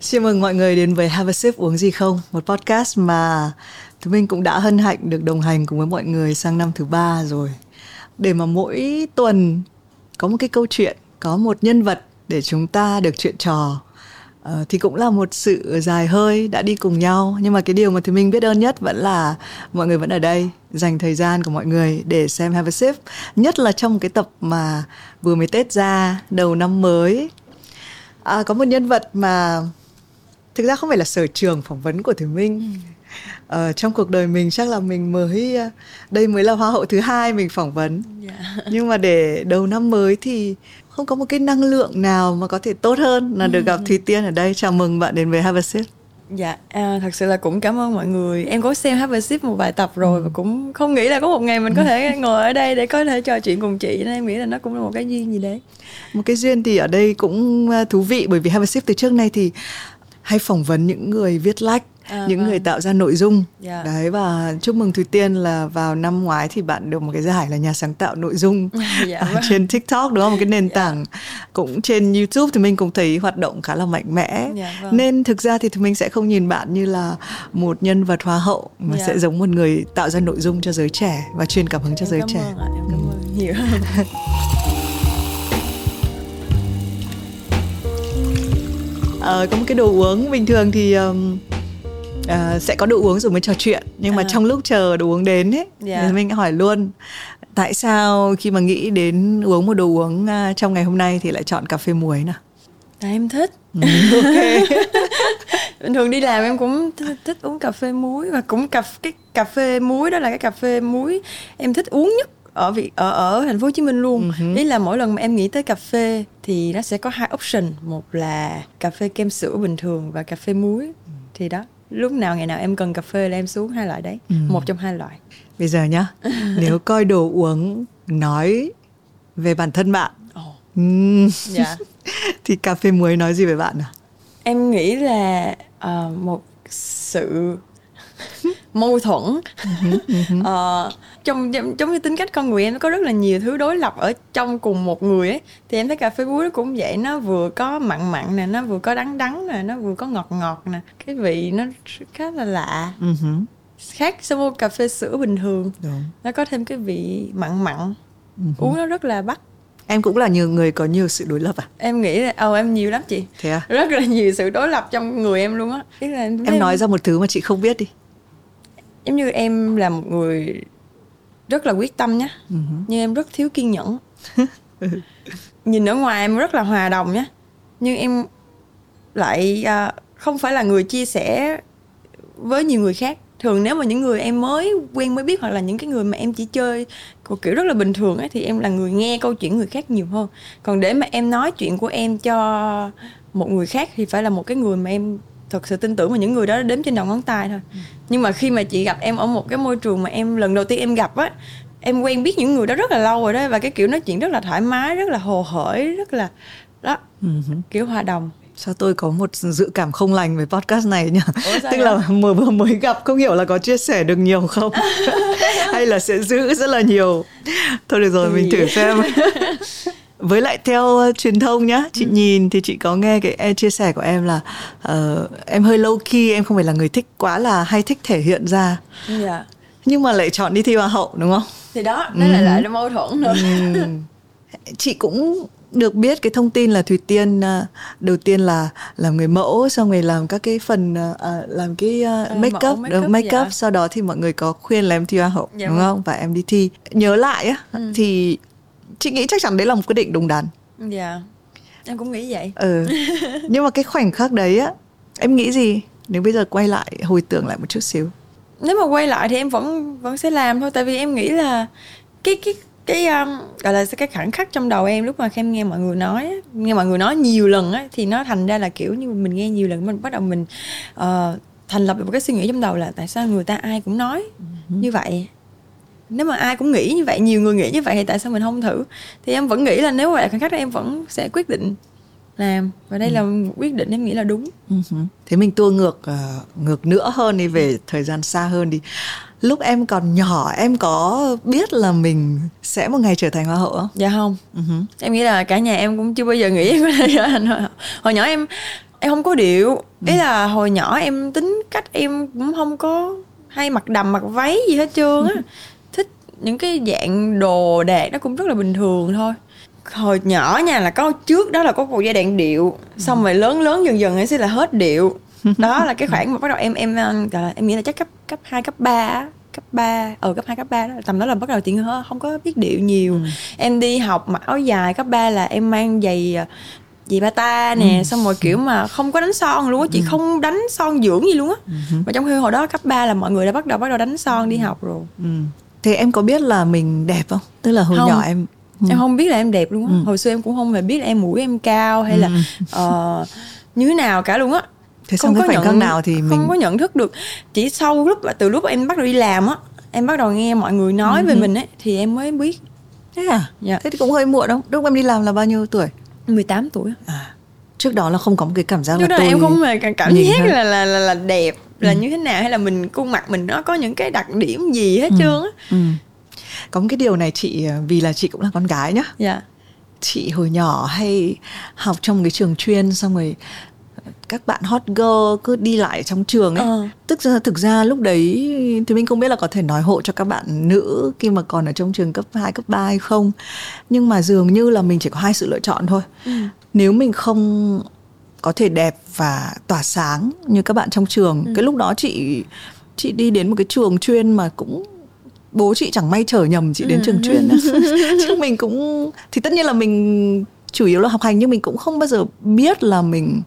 Xin mừng mọi người đến với Have a Sip uống gì không, một podcast mà chúng mình cũng đã hân hạnh được đồng hành cùng với mọi người sang năm thứ ba rồi. Để mà mỗi tuần có một cái câu chuyện, có một nhân vật để chúng ta được chuyện trò ờ, thì cũng là một sự dài hơi đã đi cùng nhau. Nhưng mà cái điều mà thì mình biết ơn nhất vẫn là mọi người vẫn ở đây dành thời gian của mọi người để xem Have a Sip. Nhất là trong cái tập mà vừa mới Tết ra đầu năm mới. À, có một nhân vật mà thực ra không phải là sở trường phỏng vấn của Thủy Minh ừ. ờ, trong cuộc đời mình chắc là mình mới ờ, đây mới là hoa hậu thứ hai mình phỏng vấn yeah. Dạ. nhưng mà để đầu năm mới thì không có một cái năng lượng nào mà có thể tốt hơn là được gặp ừ. Thùy Tiên ở đây chào mừng bạn đến với Have a Sip Dạ, à, thật sự là cũng cảm ơn mọi người. Em có xem Have a Sip một vài tập rồi ừ. và cũng không nghĩ là có một ngày mình có thể ngồi ở đây để có thể trò chuyện cùng chị. Nên em nghĩ là nó cũng là một cái duyên gì đấy. Một cái duyên thì ở đây cũng ờ, thú vị bởi vì Have a Sip từ trước nay thì hay phỏng vấn những người viết lách à, những vâng. người tạo ra nội dung yeah. Dạ. đấy và chúc mừng Thùy Tiên là vào năm ngoái thì bạn được một cái giải là nhà sáng tạo nội dung yeah, dạ vâng. trên TikTok đúng không một cái nền yeah. Dạ. tảng cũng trên YouTube thì mình cũng thấy hoạt động khá là mạnh mẽ yeah, vâng. nên thực ra thì mình sẽ không nhìn bạn như là một nhân vật hoa hậu mà yeah. sẽ giống một người tạo ra nội dung cho giới trẻ và truyền cảm hứng cho em giới trẻ. Ạ, em cảm ơn nhiều. ờ, có một cái đồ uống bình thường thì um, uh, sẽ có đồ uống rồi mới trò chuyện. Nhưng mà à. trong lúc chờ đồ uống đến ấy yeah. thì mình hỏi luôn tại sao khi mà nghĩ đến uống một đồ uống uh, trong ngày hôm nay thì lại chọn cà phê muối nào? Tại em thích. Ừ, ok. Bình thường đi làm em cũng th- thích uống cà phê muối và cũng cà cái cà phê muối đó là cái cà phê muối em thích uống nhất ở vị ở ở thành phố Hồ Chí Minh luôn. Uh-huh. Ý là mỗi lần mà em nghĩ tới cà phê thì nó sẽ có hai option, một là cà phê kem sữa bình thường và cà phê muối. Uh-huh. Thì đó, lúc nào ngày nào em cần cà phê là em xuống hai loại đấy, uh-huh. một trong hai loại. Bây giờ nhá, nếu coi đồ uống nói về bản thân bạn. Oh. Dạ. thì cà phê muối nói gì về bạn à? Em nghĩ là uh, một sự mâu thuẫn. Uh, trong giống như tính cách con người em nó có rất là nhiều thứ đối lập ở trong cùng một người ấy thì em thấy cà phê muối nó cũng vậy nó vừa có mặn mặn nè nó vừa có đắng đắng nè nó vừa có ngọt ngọt nè cái vị nó khá là lạ. Uh-huh. khác so cà phê sữa bình thường Đúng. nó có thêm cái vị mặn mặn uống nó rất là bắt. Em cũng là nhiều người có nhiều sự đối lập à? Em nghĩ là ồ em nhiều lắm chị. Thế à? Rất là nhiều sự đối lập trong người em luôn á. Em, em nói ra một thứ mà chị không biết đi giống như em là một người rất là quyết tâm nhé uh-huh. nhưng em rất thiếu kiên nhẫn. Nhìn ở ngoài em rất là hòa đồng nhé nhưng em lại uh, không phải là người chia sẻ với nhiều người khác. Thường nếu mà những người em mới quen mới biết hoặc là những cái người mà em chỉ chơi của kiểu rất là bình thường ấy thì em là người nghe câu chuyện người khác nhiều hơn. Còn để mà em nói chuyện của em cho một người khác thì phải là một cái người mà em thật sự tin tưởng vào những người đó đếm trên đầu ngón tay thôi. Ừ. nhưng mà khi mà chị gặp em ở một cái môi trường mà em lần đầu tiên em gặp á em quen biết những người đó rất là lâu rồi đó và cái kiểu nói chuyện rất là thoải mái rất là hồ hởi rất là đó uh-huh. kiểu hòa đồng. Sao tôi có một dự cảm không lành với podcast này nhỉ? Tức là mới vừa mới gặp không hiểu là có chia sẻ được nhiều không? Hay là sẽ giữ rất là nhiều? Thôi được rồi mình thử xem với lại theo uh, truyền thông nhá chị ừ. nhìn thì chị có nghe cái e chia sẻ của em là uh, em hơi low key em không phải là người thích quá là hay thích thể hiện ra yeah. Dạ. nhưng mà lại chọn đi thi hoa hậu đúng không thì đó nó ừ. lại lại là mâu thuẫn nữa ừ. chị cũng được biết cái thông tin là Thùy Tiên uh, đầu tiên là làm người mẫu xong rồi làm các cái phần uh, làm cái uh, make up make up, make up dạ. sau đó thì mọi người có khuyên là em thi hoa hậu dạ đúng vâng. không và em đi thi nhớ lại á ừ. thì chị nghĩ chắc chắn đấy là một quyết định đúng đắn. Dạ. Yeah. em cũng nghĩ vậy. Ừ. Nhưng mà cái khoảnh khắc đấy á em nghĩ gì? Nếu bây giờ quay lại hồi tưởng lại một chút xíu. Nếu mà quay lại thì em vẫn vẫn sẽ làm thôi. Tại vì em nghĩ là cái cái cái um, gọi là cái khoảnh khắc trong đầu em lúc mà em nghe mọi người nói nghe mọi người nói nhiều lần á thì nó thành ra là kiểu như mình nghe nhiều lần mình bắt đầu mình uh, thành lập được một cái suy nghĩ trong đầu là tại sao người ta ai cũng nói uh-huh. như vậy nếu mà ai cũng nghĩ như vậy nhiều người nghĩ như vậy thì tại sao mình không thử? Thì em vẫn nghĩ là nếu mà khoảnh khắc đó em vẫn sẽ quyết định làm. Và đây ừ. là quyết định em nghĩ là đúng. Uh-huh. thế mình tua ngược uh, ngược nữa hơn đi về thời gian xa hơn đi. Lúc em còn nhỏ em có biết là mình sẽ một ngày trở thành hoa hậu không? Dạ không. Uh-huh. em nghĩ là cả nhà em cũng chưa bao giờ nghĩ em có thể trở thành hoa hậu. Hồi nhỏ em em không có điệu. Ý là hồi nhỏ em tính cách em cũng không có hay mặc đầm mặc váy gì hết trơn á những cái dạng đồ đạc nó cũng rất là bình thường thôi hồi nhỏ nha là có trước đó là có một giai đoạn điệu xong rồi lớn lớn dần dần ấy sẽ là hết điệu đó là cái khoảng mà bắt đầu em em ờ, gọi là em nghĩ là chắc cấp cấp 2, cấp 3 á cấp 3 ở cấp 2, cấp 3 đó tầm đó là bắt đầu chuyện không có biết điệu nhiều ừ. em đi học mặc áo dài cấp 3 là em mang giày ờ, giày bata nè ừ. xong rồi kiểu mà không có đánh son luôn á chị ừ. không đánh son dưỡng gì luôn á ừ. mà trong khi hồi đó cấp 3 là mọi người đã bắt đầu bắt đầu đánh son đi ừ. học rồi ừ. Thì em có biết là mình đẹp không? Tức là hồi không. nhỏ em ừ. em không biết là em đẹp luôn á. Ừ. hồi xưa em cũng không hề biết là em mũi em cao hay là uh, như thế nào cả luôn á. Thế không có khắc nào thì mình không có nhận thức được. Chỉ sau lúc từ lúc em bắt đầu đi làm á em bắt đầu nghe mọi người nói ừ. về mình ấy thì em mới biết. Thế à? Dạ. thế thì cũng hơi muộn đâu lúc em đi làm là bao nhiêu tuổi? 18 tuổi à trước đó là không có một cái cảm giác trước là đó tôi em không hề cảm, cảm giác là, là là là đẹp là ừ. như thế nào hay là mình khuôn mặt mình nó có những cái đặc điểm gì hết ừ. trơn á ừ. có một cái điều này chị vì là chị cũng là con gái nhá dạ chị hồi nhỏ hay học trong cái trường chuyên xong rồi các bạn hot girl cứ đi lại trong trường ấy ờ. tức ra thực ra lúc đấy thì mình không biết là có thể nói hộ cho các bạn nữ khi mà còn ở trong trường cấp 2, cấp 3 hay không nhưng mà dường như là mình chỉ có hai sự lựa chọn thôi ừ. nếu mình không có thể đẹp và tỏa sáng như các bạn trong trường ừ. cái lúc đó chị chị đi đến một cái trường chuyên mà cũng bố chị chẳng may trở nhầm chị đến ừ. trường chuyên chứ mình cũng thì tất nhiên là mình chủ yếu là học hành nhưng mình cũng không bao giờ biết là mình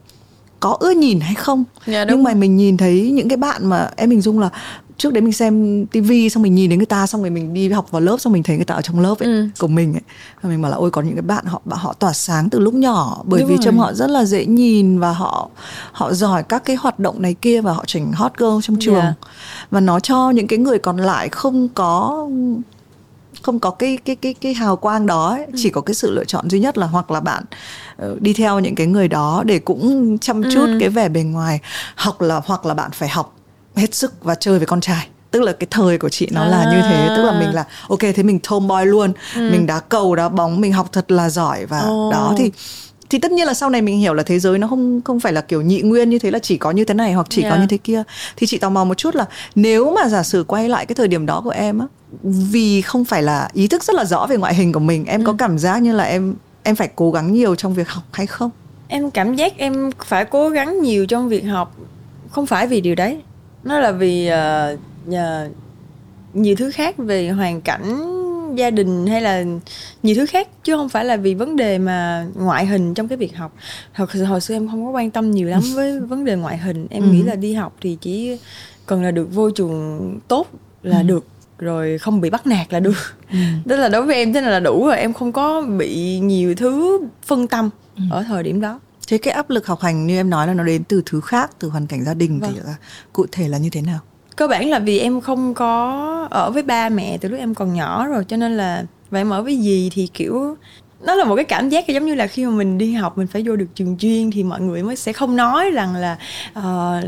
có ưa nhìn hay không dạ, nhưng mà mình nhìn thấy những cái bạn mà em mình dung là trước đấy mình xem tivi xong mình nhìn đến người ta xong rồi mình đi học vào lớp xong mình thấy người ta ở trong lớp ấy ừ. của mình ấy và mình bảo là ôi có những cái bạn họ họ tỏa sáng từ lúc nhỏ bởi Đúng vì trông họ rất là dễ nhìn và họ họ giỏi các cái hoạt động này kia và họ thành hot girl trong trường yeah. Dạ. và nó cho những cái người còn lại không có không có cái cái cái cái hào quang đó ấy. Ừ. chỉ có cái sự lựa chọn duy nhất là hoặc là bạn uh, đi theo những cái người đó để cũng chăm chút ừ. cái vẻ bề ngoài học là hoặc là bạn phải học hết sức và chơi với con trai tức là cái thời của chị nó à. là như thế tức là mình là ok thế mình tomboy luôn ừ. mình đá cầu đá bóng mình học thật là giỏi và oh. đó thì thì tất nhiên là sau này mình hiểu là thế giới nó không không phải là kiểu nhị nguyên như thế là chỉ có như thế này hoặc chỉ yeah. có như thế kia thì chị tò mò một chút là nếu mà giả sử quay lại cái thời điểm đó của em á vì không phải là ý thức rất là rõ về ngoại hình của mình em ừ. có cảm giác như là em em phải cố gắng nhiều trong việc học hay không em cảm giác em phải cố gắng nhiều trong việc học không phải vì điều đấy nó là vì uh, uh, nhiều thứ khác về hoàn cảnh gia đình hay là nhiều thứ khác chứ không phải là vì vấn đề mà ngoại hình trong cái việc học thật sự hồi xưa em không có quan tâm nhiều lắm với vấn đề ngoại hình em ừ. nghĩ là đi học thì chỉ cần là được vô trường tốt là ừ. được rồi không bị bắt nạt là được ừ. tức là đối với em thế này là đủ rồi em không có bị nhiều thứ phân tâm ừ. ở thời điểm đó thế cái áp lực học hành như em nói là nó đến từ thứ khác từ hoàn cảnh gia đình vâng. thì là cụ thể là như thế nào cơ bản là vì em không có ở với ba mẹ từ lúc em còn nhỏ rồi cho nên là và em ở với gì thì kiểu nó là một cái cảm giác giống như là khi mà mình đi học mình phải vô được trường chuyên thì mọi người mới sẽ không nói rằng là uh,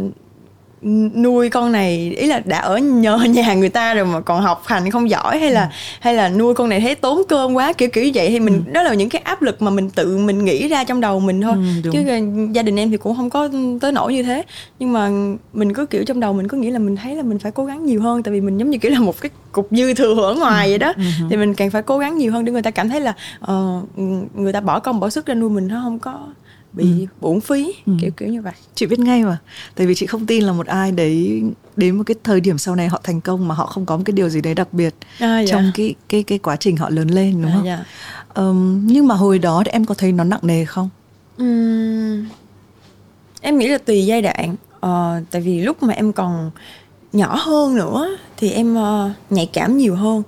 nuôi con này ý là đã ở nhờ nhà người ta rồi mà còn học hành không giỏi hay là ừ. hay là nuôi con này thấy tốn cơm quá kiểu kiểu như vậy thì mình ừ. đó là những cái áp lực mà mình tự mình nghĩ ra trong đầu mình thôi ừ, chứ gia đình em thì cũng không có tới nỗi như thế nhưng mà mình cứ kiểu trong đầu mình có nghĩ là mình thấy là mình phải cố gắng nhiều hơn tại vì mình giống như kiểu là một cái cục dư thừa ở ngoài vậy đó ừ. ừ. thì mình càng phải cố gắng nhiều hơn để người ta cảm thấy là uh, người ta bỏ công bỏ sức ra nuôi mình nó không có bị ừ. uổng phí ừ. kiểu kiểu như vậy chị biết ngay mà tại vì chị không tin là một ai đấy đến một cái thời điểm sau này họ thành công mà họ không có một cái điều gì đấy đặc biệt à, dạ. trong cái cái cái quá trình họ lớn lên đúng à, không dạ. um, nhưng mà hồi đó thì em có thấy nó nặng nề không uhm, em nghĩ là tùy giai đoạn uh, tại vì lúc mà em còn nhỏ hơn nữa thì em uh, nhạy cảm nhiều hơn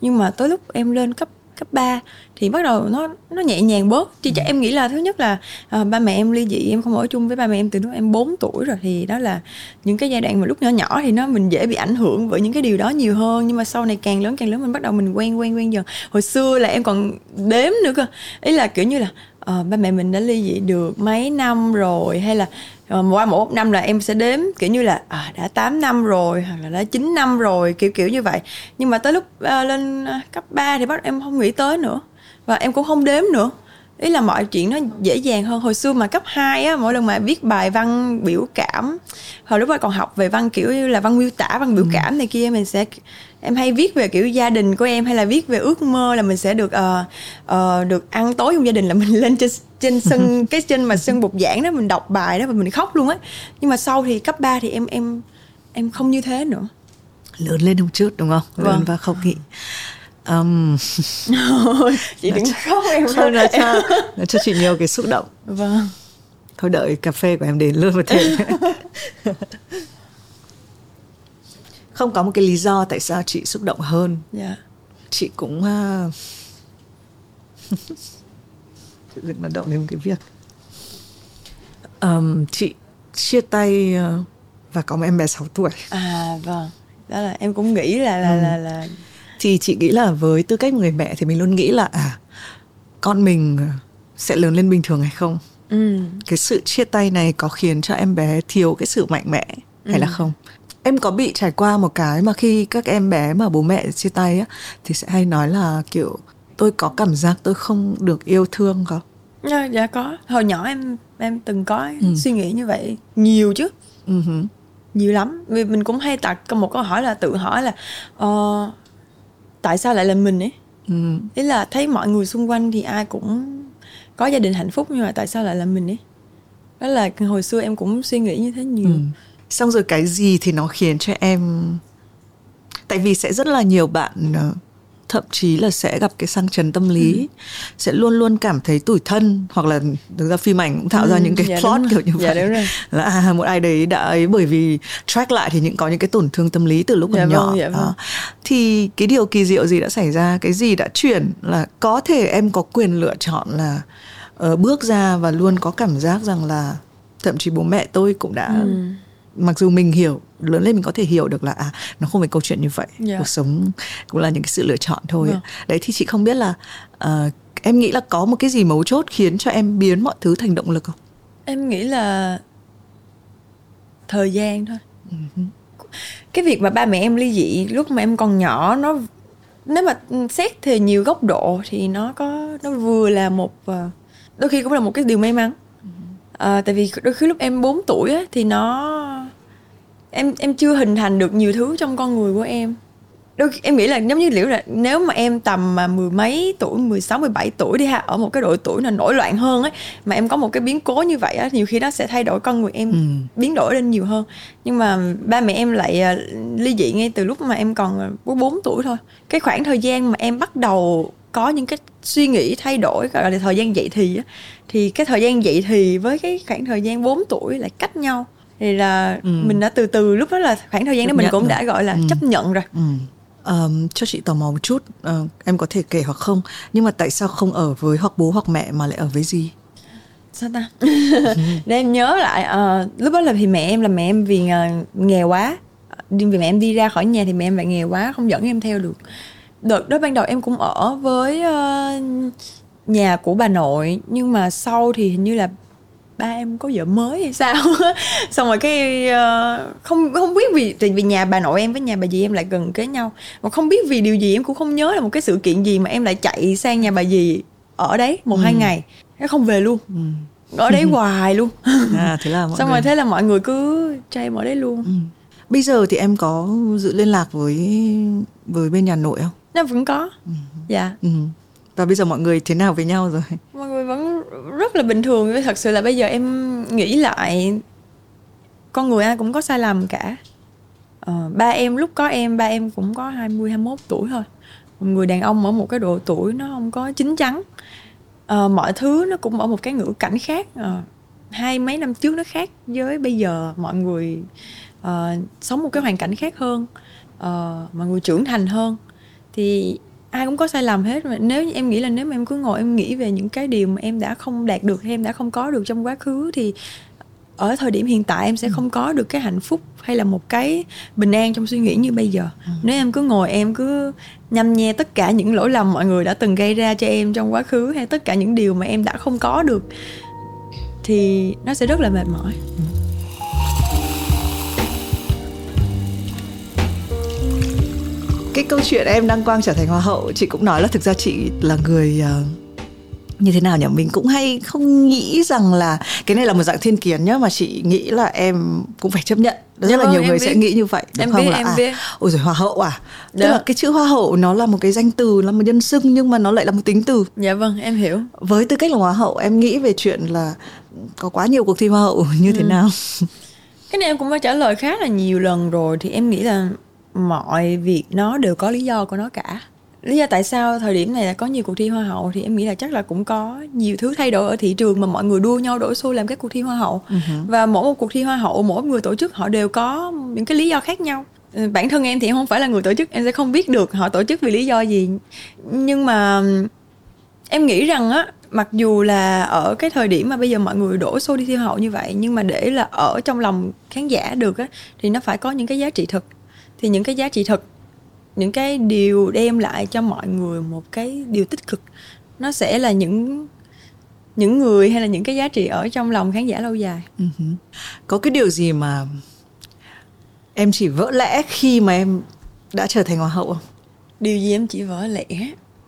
nhưng mà tới lúc em lên cấp cấp 3 thì bắt đầu nó nó nhẹ nhàng bớt. Chứ ừ. em nghĩ là thứ nhất là uh, ba mẹ em ly dị em không ở chung với ba mẹ em từ lúc em 4 tuổi rồi thì đó là những cái giai đoạn mà lúc nhỏ nhỏ thì nó mình dễ bị ảnh hưởng bởi những cái điều đó nhiều hơn. Nhưng mà sau này càng lớn càng lớn mình bắt đầu mình quen quen quen dần. Hồi xưa là em còn đếm nữa cơ. Ý là kiểu như là uh, ba mẹ mình đã ly dị được mấy năm rồi hay là qua một năm là em sẽ đếm kiểu như là à, đã 8 năm rồi hoặc là đã 9 năm rồi kiểu kiểu như vậy. Nhưng mà tới lúc uh, lên cấp 3 thì bắt em không nghĩ tới nữa. Và em cũng không đếm nữa. Ý là mọi chuyện nó dễ dàng hơn. Hồi xưa mà cấp 2 á mỗi lần mà viết bài văn biểu cảm hồi lúc đó còn học về văn kiểu như là văn miêu tả văn biểu ừ. cảm này kia mình sẽ em hay viết về kiểu gia đình của em hay là viết về ước mơ là mình sẽ được uh, uh, được ăn tối trong gia đình là mình lên trên trên sân cái trên mà sân bục giảng đó mình đọc bài đó và mình khóc luôn á. Nhưng mà sau thì cấp 3 thì em em em không như thế nữa. Lớn lên không chút đúng không? Lớn vâng. và không nghĩ um, chị đừng khóc em cho nó cho nó cho chị nhiều cái xúc động. Vâng. Thôi đợi cà phê của em đến luôn một thể không có một cái lý do tại sao chị xúc động hơn yeah. Dạ. chị cũng uh... tự dưng nó động đến một cái việc um, chị chia tay uh, và có một em bé 6 tuổi à vâng đó là em cũng nghĩ là là ừ. là là thì chị nghĩ là với tư cách người mẹ thì mình luôn nghĩ là à con mình sẽ lớn lên bình thường hay không ừ. cái sự chia tay này có khiến cho em bé thiếu cái sự mạnh mẽ hay ừ. là không em có bị trải qua một cái mà khi các em bé mà bố mẹ chia tay á thì sẽ hay nói là kiểu tôi có cảm giác tôi không được yêu thương không dạ, dạ có hồi nhỏ em em từng có ừ. suy nghĩ như vậy nhiều chứ uh-huh. nhiều lắm vì mình cũng hay đặt một câu hỏi là tự hỏi là uh, tại sao lại là mình ấy ừ. ý là thấy mọi người xung quanh thì ai cũng có gia đình hạnh phúc nhưng mà tại sao lại là mình ấy đó là hồi xưa em cũng suy nghĩ như thế nhiều ừ. Xong rồi cái gì thì nó khiến cho em tại vì sẽ rất là nhiều bạn ờ, thậm chí là sẽ gặp cái sang chấn tâm lý ừ. sẽ luôn luôn cảm thấy tủi thân hoặc là thực ra phim ảnh cũng tạo ừ, ra những cái dạ plot kiểu như dạ vậy rồi. là à, một ai đấy đã ấy bởi vì track lại thì những có những cái tổn thương tâm lý từ lúc còn dạ nhỏ vâng, dạ vâng. thì cái điều kỳ diệu gì đã xảy ra cái gì đã chuyển là có thể em có quyền lựa chọn là uh, bước ra và luôn có cảm giác rằng là thậm chí bố mẹ tôi cũng đã ừ mặc dù mình hiểu lớn lên mình có thể hiểu được là à nó không phải câu chuyện như vậy yeah. Dạ. cuộc sống cũng là những cái sự lựa chọn thôi yeah. Vâng. đấy thì chị không biết là uh, em nghĩ là có một cái gì mấu chốt khiến cho em biến mọi thứ thành động lực không em nghĩ là thời gian thôi uh-huh. cái việc mà ba mẹ em ly dị lúc mà em còn nhỏ nó nếu mà xét thì nhiều góc độ thì nó có nó vừa là một ờ, đôi khi cũng là một cái điều may mắn à, tại vì đôi khi lúc em 4 tuổi á, thì nó em em chưa hình thành được nhiều thứ trong con người của em. Đôi em nghĩ là giống như liệu là nếu mà em tầm mà mười mấy tuổi 16, 17 tuổi đi ha ở một cái độ tuổi là nổi loạn hơn ấy mà em có một cái biến cố như vậy á nhiều khi nó sẽ thay đổi con người em ừ. biến đổi lên nhiều hơn. Nhưng mà ba mẹ em lại uh, ly dị ngay từ lúc mà em còn có 4 tuổi thôi. Cái khoảng thời gian mà em bắt đầu có những cái suy nghĩ thay đổi gọi là thời gian dậy thì á thì cái thời gian dậy thì với cái khoảng thời gian 4 tuổi lại cách nhau thì là ừ. mình đã từ từ lúc đó là khoảng thời gian chấp đó mình cũng rồi. đã gọi là ừ. chấp nhận rồi ừ. um, cho chị tò mò một chút uh, em có thể kể hoặc không nhưng mà tại sao không ở với hoặc bố hoặc mẹ mà lại ở với gì sao ta để em nhớ lại uh, lúc đó là thì mẹ em là mẹ em vì uh, nghèo quá vì mẹ em đi ra khỏi nhà thì mẹ em lại nghèo quá không dẫn em theo được đợt đó ban đầu em cũng ở với uh, nhà của bà nội nhưng mà sau thì hình như là ba em có vợ mới hay sao? Xong rồi cái uh, không không biết vì tại vì nhà bà nội em với nhà bà dì em lại gần kế nhau. Mà không biết vì điều gì em cũng không nhớ là một cái sự kiện gì mà em lại chạy sang nhà bà dì ở đấy một ừ. hai ngày. Nó không về luôn. Ừ. ở đấy hoài luôn. À, thế là mọi xong người... rồi thế là mọi người cứ chay ở đấy luôn. Ừ. bây giờ thì em có giữ liên lạc với với bên nhà nội không? Nó vẫn có. Ừ. dạ. Ừ. Và bây giờ mọi người thế nào với nhau rồi? Mọi người vẫn rất là bình thường. Thật sự là bây giờ em nghĩ lại con người ai cũng có sai lầm cả. Ờ, ba em lúc có em ba em cũng có 20 21 tuổi thôi. Một người đàn ông ở một cái độ tuổi nó không có chín chắn. Ờ, mọi thứ nó cũng ở một cái ngữ cảnh khác. Ờ, hai mấy năm trước nó khác với bây giờ. Mọi người uh, sống một cái hoàn cảnh khác hơn. Uh, mọi người trưởng thành hơn. Thì ai cũng có sai lầm hết mà nếu em nghĩ là nếu mà em cứ ngồi em nghĩ về những cái điều mà em đã không đạt được hay em đã không có được trong quá khứ thì ở thời điểm hiện tại em sẽ ừ. không có được cái hạnh phúc hay là một cái bình an trong suy nghĩ như bây giờ ừ. nếu em cứ ngồi em cứ nhăm nhe tất cả những lỗi lầm mọi người đã từng gây ra cho em trong quá khứ hay tất cả những điều mà em đã không có được thì nó sẽ rất là mệt mỏi ừ. Cái câu chuyện em đăng quang trở thành hoa hậu chị cũng nói là thực ra chị là người uh, như thế nào nhỉ? Mình cũng hay không nghĩ rằng là cái này là một dạng thiên kiến nhá mà chị nghĩ là em cũng phải chấp nhận. Rất Dạ là vâng, nhiều người biết. sẽ nghĩ như vậy đúng Em không biết, là em à, biết. ôi rồi hoa hậu à? Tức Dạ. là cái chữ hoa hậu nó là một cái danh từ là một nhân xưng nhưng mà nó lại là một tính từ. Dạ vâng em hiểu. Với tư cách là hoa hậu em nghĩ về chuyện là có quá nhiều cuộc thi hoa hậu như thế nào? Cái này em cũng đã trả lời khá là nhiều lần rồi thì em nghĩ là mọi việc nó đều có lý do của nó cả. Lý do tại sao thời điểm này là có nhiều cuộc thi hoa hậu thì em nghĩ là chắc là cũng có nhiều thứ thay đổi ở thị trường mà mọi người đua nhau đổ xô làm các cuộc thi hoa hậu. Và mỗi một cuộc thi hoa hậu mỗi người tổ chức họ đều có những cái lý do khác nhau. Ừ, bản thân em thì em không phải là người tổ chức em sẽ không biết được họ tổ chức vì lý do gì. Nhưng mà em nghĩ rằng á mặc dù là ở cái thời điểm mà bây giờ mọi người đổ xô đi thi hoa hậu như vậy nhưng mà để là ở trong lòng khán giả được á thì nó phải có những cái giá trị thực thì những cái giá trị thực những cái điều đem lại cho mọi người một cái điều tích cực nó sẽ là những những người hay là những cái giá trị ở trong lòng khán giả lâu dài. Ừ có cái điều gì mà em chỉ vỡ lẽ khi mà em đã trở thành hoa hậu không? Điều gì em chỉ vỡ lẽ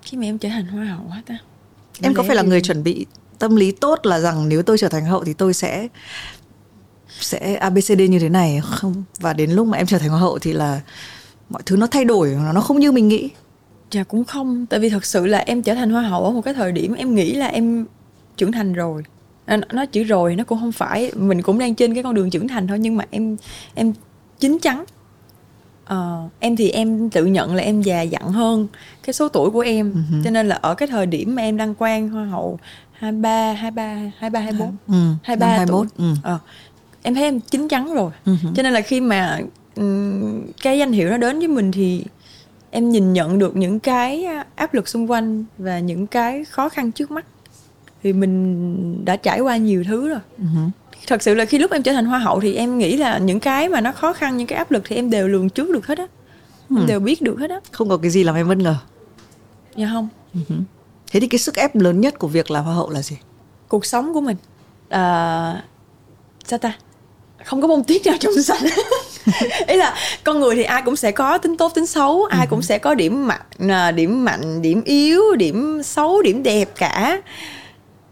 khi mà em trở thành hoa hậu hết ta? Em có phải là người gì? chuẩn bị tâm lý tốt là rằng nếu tôi trở thành hậu thì tôi sẽ sẽ abcd như thế này không và đến lúc mà em trở thành hoa hậu thì là mọi thứ nó thay đổi nó không như mình nghĩ. Dạ cũng không. Tại vì thật sự là em trở thành hoa hậu Ở một cái thời điểm em nghĩ là em trưởng thành rồi. À, nó- chữ rồi nó cũng không phải. Mình cũng đang trên cái con đường trưởng thành thôi Nhưng mà em em chín chắn. Ờ, Em thì em tự nhận là em già dặn hơn Cái số tuổi của em. Cho nên là ở cái thời điểm mà em đăng quang hoa hậu 23, 23, 23, 24 ừ, 23 năm 21, tuổi. ừ. Ờ, Em thấy em chín chắn rồi. Ừ. cho nên là khi mà ừm, cái danh hiệu nó đến với mình thì em nhìn nhận được những cái áp lực xung quanh và những cái khó khăn trước mắt. Thì mình đã trải qua nhiều thứ rồi. Ừ hứ. thật sự là khi lúc em trở thành hoa hậu thì em nghĩ là những cái mà nó khó khăn những cái áp lực thì em đều lường trước được hết á. Em đều biết được hết á. Không có cái gì làm em bất ngờ. Dạ không. Ừ hứ. thế thì cái sức ép lớn nhất của việc là hoa hậu là gì? Cuộc sống của mình. À, sao ta không có bông tuyết nào trong xanh ý là con người thì ai cũng sẽ có tính tốt tính xấu ai cũng sẽ có điểm mạnh à, điểm mạnh điểm yếu điểm xấu điểm đẹp cả.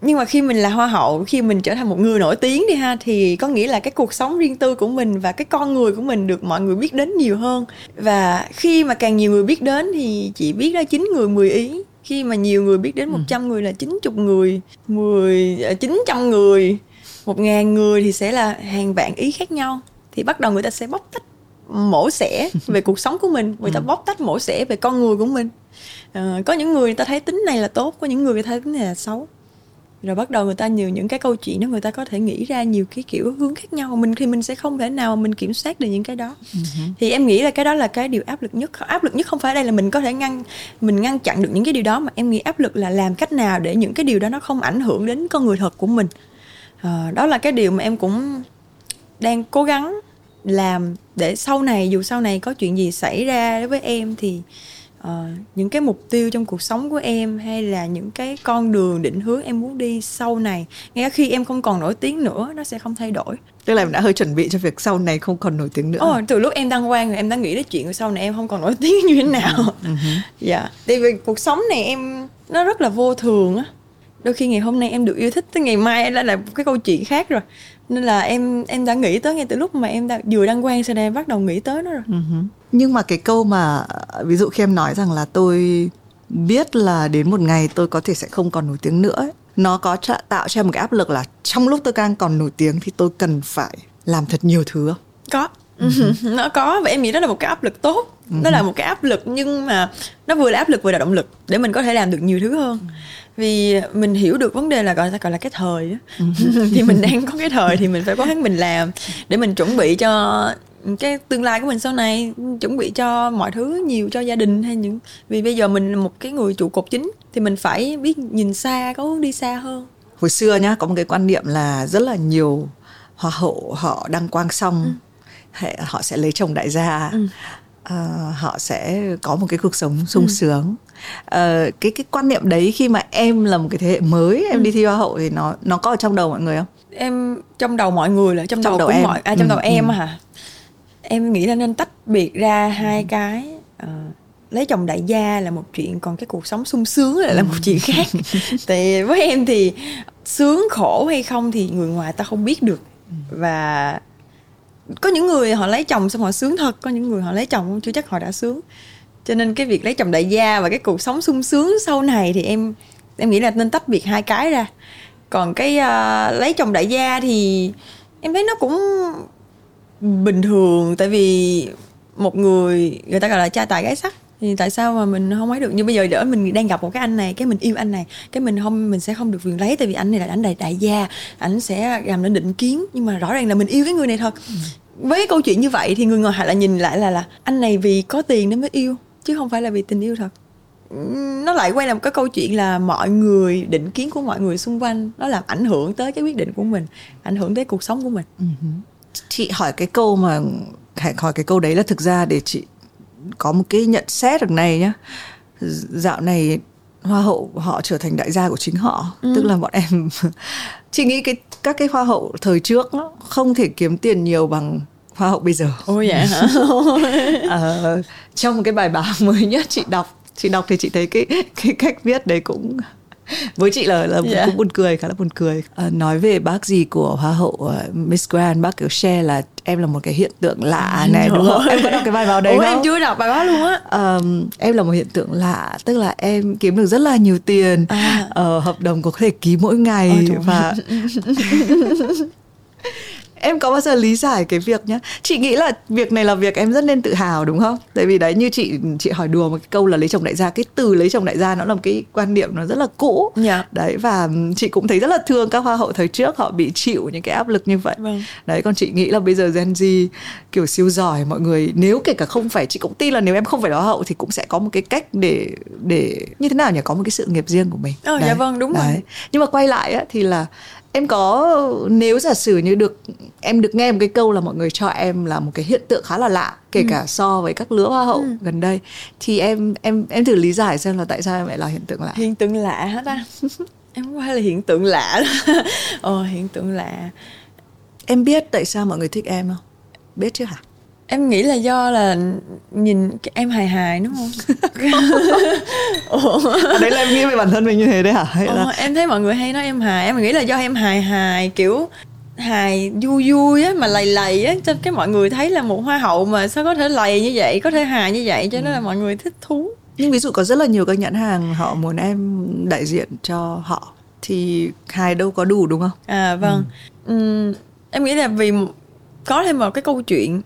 Nhưng mà khi mình là hoa hậu khi mình trở thành một người nổi tiếng đi ha thì có nghĩa là cái cuộc sống riêng tư của mình và cái con người của mình được mọi người biết đến nhiều hơn. Và khi mà càng nhiều người biết đến thì chỉ biết ra chín người 10 ý. Khi mà nhiều người biết đến 100 người là 90 người 10 ờ, 900 người một ngàn người thì sẽ là hàng vạn ý khác nhau. Thì bắt đầu người ta sẽ bóc tách mổ xẻ về cuộc sống của mình. Người ta bóc tách mổ xẻ về con người của mình. Ờ, có những người người ta thấy tính này là tốt có những người người ta thấy tính này là xấu. Rồi bắt đầu người ta nhiều những cái câu chuyện đó người ta có thể nghĩ ra nhiều cái kiểu hướng khác nhau. Mình thì mình sẽ không thể nào mình kiểm soát được những cái đó. Thì em nghĩ là cái đó là cái điều áp lực nhất. Áp lực nhất không phải đây là mình có thể ngăn mình ngăn chặn được những cái điều đó mà em nghĩ áp lực là làm cách nào để những cái điều đó nó không ảnh hưởng đến con người thật của mình Ờ, đó là cái điều mà em cũng đang cố gắng làm để sau này dù sau này có chuyện gì xảy ra đối với em thì ờ, những cái mục tiêu trong cuộc sống của em hay là những cái con đường định hướng em muốn đi sau này ngay cả khi em không còn nổi tiếng nữa nó sẽ không thay đổi. Tức là em đã hơi chuẩn bị cho việc sau này không còn nổi tiếng nữa. Ồ, từ lúc em đăng quang rồi em đã nghĩ đến chuyện sau này em không còn nổi tiếng như thế nào. Dạ tại vì cuộc sống này em nó rất là vô thường á đôi khi ngày hôm nay em được yêu thích tới ngày mai lại là một cái câu chuyện khác rồi. Nên là em em đã nghĩ tới ngay từ lúc mà em đã, vừa đăng quang sau đây em bắt đầu nghĩ tới nó rồi. Ừ nhưng mà cái câu mà ví dụ khi em nói rằng là tôi biết là đến một ngày tôi có thể sẽ không còn nổi tiếng nữa ấy, nó có tạo cho em một cái áp lực là trong lúc tôi đang còn nổi tiếng thì tôi cần phải làm thật nhiều thứ không? có. Nó có và em nghĩ đó là một cái áp lực tốt. Nó là một cái áp lực nhưng mà nó vừa là áp lực vừa là động lực để mình có thể làm được nhiều thứ hơn vì mình hiểu được vấn đề là gọi là gọi là cái thời á. Thì mình đang có cái thời thì mình phải cố gắng mình làm để mình chuẩn bị cho cái tương lai của mình sau này chuẩn bị cho mọi thứ nhiều cho gia đình hay những vì bây giờ mình là một cái người trụ cột chính thì mình phải biết nhìn xa có hướng đi xa hơn. Hồi xưa nhá có một cái quan niệm là rất là nhiều hoa hậu họ đăng quang xong hệ- họ sẽ lấy chồng đại gia Ờ, họ sẽ có một cái cuộc sống sung sướng Ờ, cái cái quan niệm đấy khi mà em là một cái thế hệ mới em đi thi hoa hậu thì nó nó có ở trong đầu mọi người không? Em trong đầu mọi người là trong, Trong đầu, đầu của em. mọi à trong Ừ, đầu em ừ. hả? Em nghĩ là nên tách biệt ra hai cái. Ờ, lấy chồng đại gia là một chuyện còn cái cuộc sống sung sướng lại là một chuyện khác. Thì với em thì sướng khổ hay không thì người ngoài ta không biết được. Và có những người họ lấy chồng xong họ sướng thật có những người họ lấy chồng chưa chắc họ đã sướng cho nên cái việc lấy chồng đại gia và cái cuộc sống sung sướng sau này thì em em nghĩ là nên tách biệt hai cái ra. Còn cái uh, lấy chồng đại gia thì em thấy nó cũng bình thường tại vì một người người ta gọi là cha tài gái sắc thì tại sao mà mình không ấy được? Như bây giờ đỡ mình đang gặp một cái anh này cái mình yêu anh này cái mình không mình sẽ không được quyền lấy tại vì anh này là anh đại đại gia anh sẽ làm nên định kiến nhưng mà rõ ràng là mình yêu cái người này thật. Với cái câu chuyện như vậy thì người ngoài lại nhìn lại là là anh này vì có tiền nên mới yêu chứ không phải là vì tình yêu thật nó lại quay một cái câu chuyện là mọi người định kiến của mọi người xung quanh nó làm ảnh hưởng tới cái quyết định của mình ảnh hưởng tới cuộc sống của mình uh-huh. chị hỏi cái câu mà hỏi cái câu đấy là thực ra để chị có một cái nhận xét được này nhá dạo này hoa hậu họ trở thành đại gia của chính họ ừ. tức là bọn em chị nghĩ cái các cái hoa hậu thời trước đó, không thể kiếm tiền nhiều bằng hoa hậu bây giờ. Ôi vậy hả? Ờ, trong cái bài báo mới nhất chị đọc chị đọc thì chị thấy cái cái cách viết đấy cũng với chị là là yeah. Dạ. cũng buồn cười khá là buồn cười. À, nói về bác gì của hoa hậu uh, Miss Grand bác kiểu share là em là một cái hiện tượng lạ này đúng không? em có đọc cái bài báo đấy Ủa, không? em chưa đọc bài báo luôn á. Um, em là một hiện tượng lạ tức là em kiếm được rất là nhiều tiền à. uh, hợp đồng có thể ký mỗi ngày Ôi, và em có bao giờ lý giải cái việc nhá chị nghĩ là việc này là việc em rất nên tự hào đúng không tại vì đấy như chị chị hỏi đùa một cái câu là lấy chồng đại gia cái từ lấy chồng đại gia nó là một cái quan điểm nó rất là cũ yeah. Dạ. đấy và chị cũng thấy rất là thương các hoa hậu thời trước họ bị chịu những cái áp lực như vậy vâng. đấy còn chị nghĩ là bây giờ Gen Z kiểu siêu giỏi mọi người nếu kể cả không phải chị cũng tin là nếu em không phải hoa hậu thì cũng sẽ có một cái cách để để như thế nào nhỉ có một cái sự nghiệp riêng của mình ờ, dạ đấy. dạ vâng đúng đấy. rồi nhưng mà quay lại á, thì là em có nếu giả sử như được em được nghe một cái câu là mọi người cho em là một cái hiện tượng khá là lạ kể ừ. cả so với các lứa hoa hậu ừ. gần đây thì em em em thử lý giải xem là tại sao em lại là hiện tượng lạ. Hiện tượng lạ hả ta? Em phải là hiện tượng lạ ồ hiện tượng lạ. Em biết tại sao mọi người thích em không? Biết chứ hả em nghĩ là do là nhìn em hài hài đúng không Ủa? À, đấy là em nghĩ về bản thân mình như thế đấy hả hay là... em thấy mọi người hay nói em hài em nghĩ là do em hài hài kiểu hài vui vui á mà lầy lầy á cho cái mọi người thấy là một hoa hậu mà sao có thể lầy như vậy có thể hài như vậy cho nên là ừ. mọi người thích thú nhưng ví dụ có rất là nhiều các nhãn hàng họ muốn em đại diện cho họ thì hài đâu có đủ đúng không à vâng ừ. Uhm, em nghĩ là vì có thêm một cái câu chuyện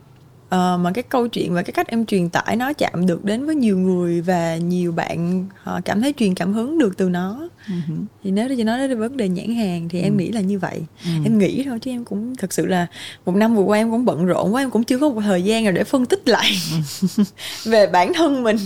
uh, mà cái câu chuyện và cái cách em truyền tải nó chạm được đến với nhiều người và nhiều bạn họ cảm thấy truyền cảm hứng được từ nó uh-huh. thì nếu chỉ nói đến vấn đề nhãn hàng thì uh-huh. em ừ. nghĩ là như vậy uh-huh. em nghĩ thôi chứ em cũng thật sự là một năm vừa qua em cũng bận rộn quá em cũng chưa có một thời gian nào để phân tích lại về bản thân mình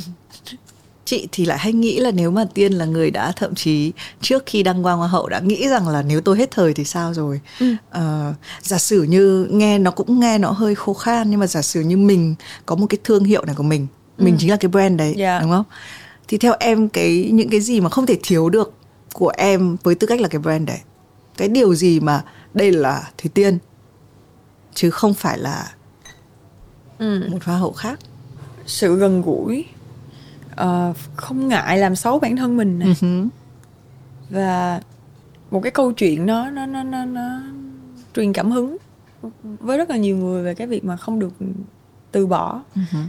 chị thì lại hay nghĩ là nếu mà tiên là người đã thậm chí trước khi đăng quang hoa hậu đã nghĩ rằng là nếu tôi hết thời thì sao rồi ừ. uh, giả sử như nghe nó cũng nghe nó hơi khô khan nhưng mà giả sử như mình có một cái thương hiệu này của mình ừ. mình chính là cái brand đấy yeah. đúng không thì theo em cái những cái gì mà không thể thiếu được của em với tư cách là cái brand đấy cái điều gì mà đây là thủy tiên chứ không phải là ừ. một hoa hậu khác sự gần gũi uh, không ngại làm xấu bản thân mình này. Uh-huh. và một cái câu chuyện nó nó nó nó nó truyền cảm hứng với rất là nhiều người về cái việc mà không được từ bỏ uh-huh.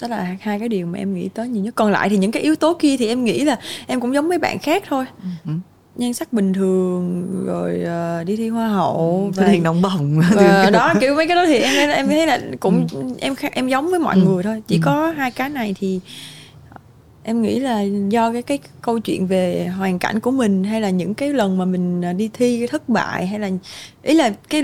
đó là hai cái điều mà em nghĩ tới nhiều nhất còn lại thì những cái yếu tố kia thì em nghĩ là em cũng giống mấy bạn khác thôi uh-huh nhan sắc bình thường rồi uh, đi thi hoa hậu và hình nóng bỏng và đó kiểu mấy cái đó thì em em thấy là cũng ừ. em em giống với mọi ừ. người thôi chỉ ừ. có hai cái này thì em nghĩ là do cái cái câu chuyện về hoàn cảnh của mình hay là những cái lần mà mình à, đi thi thất bại hay là ý là cái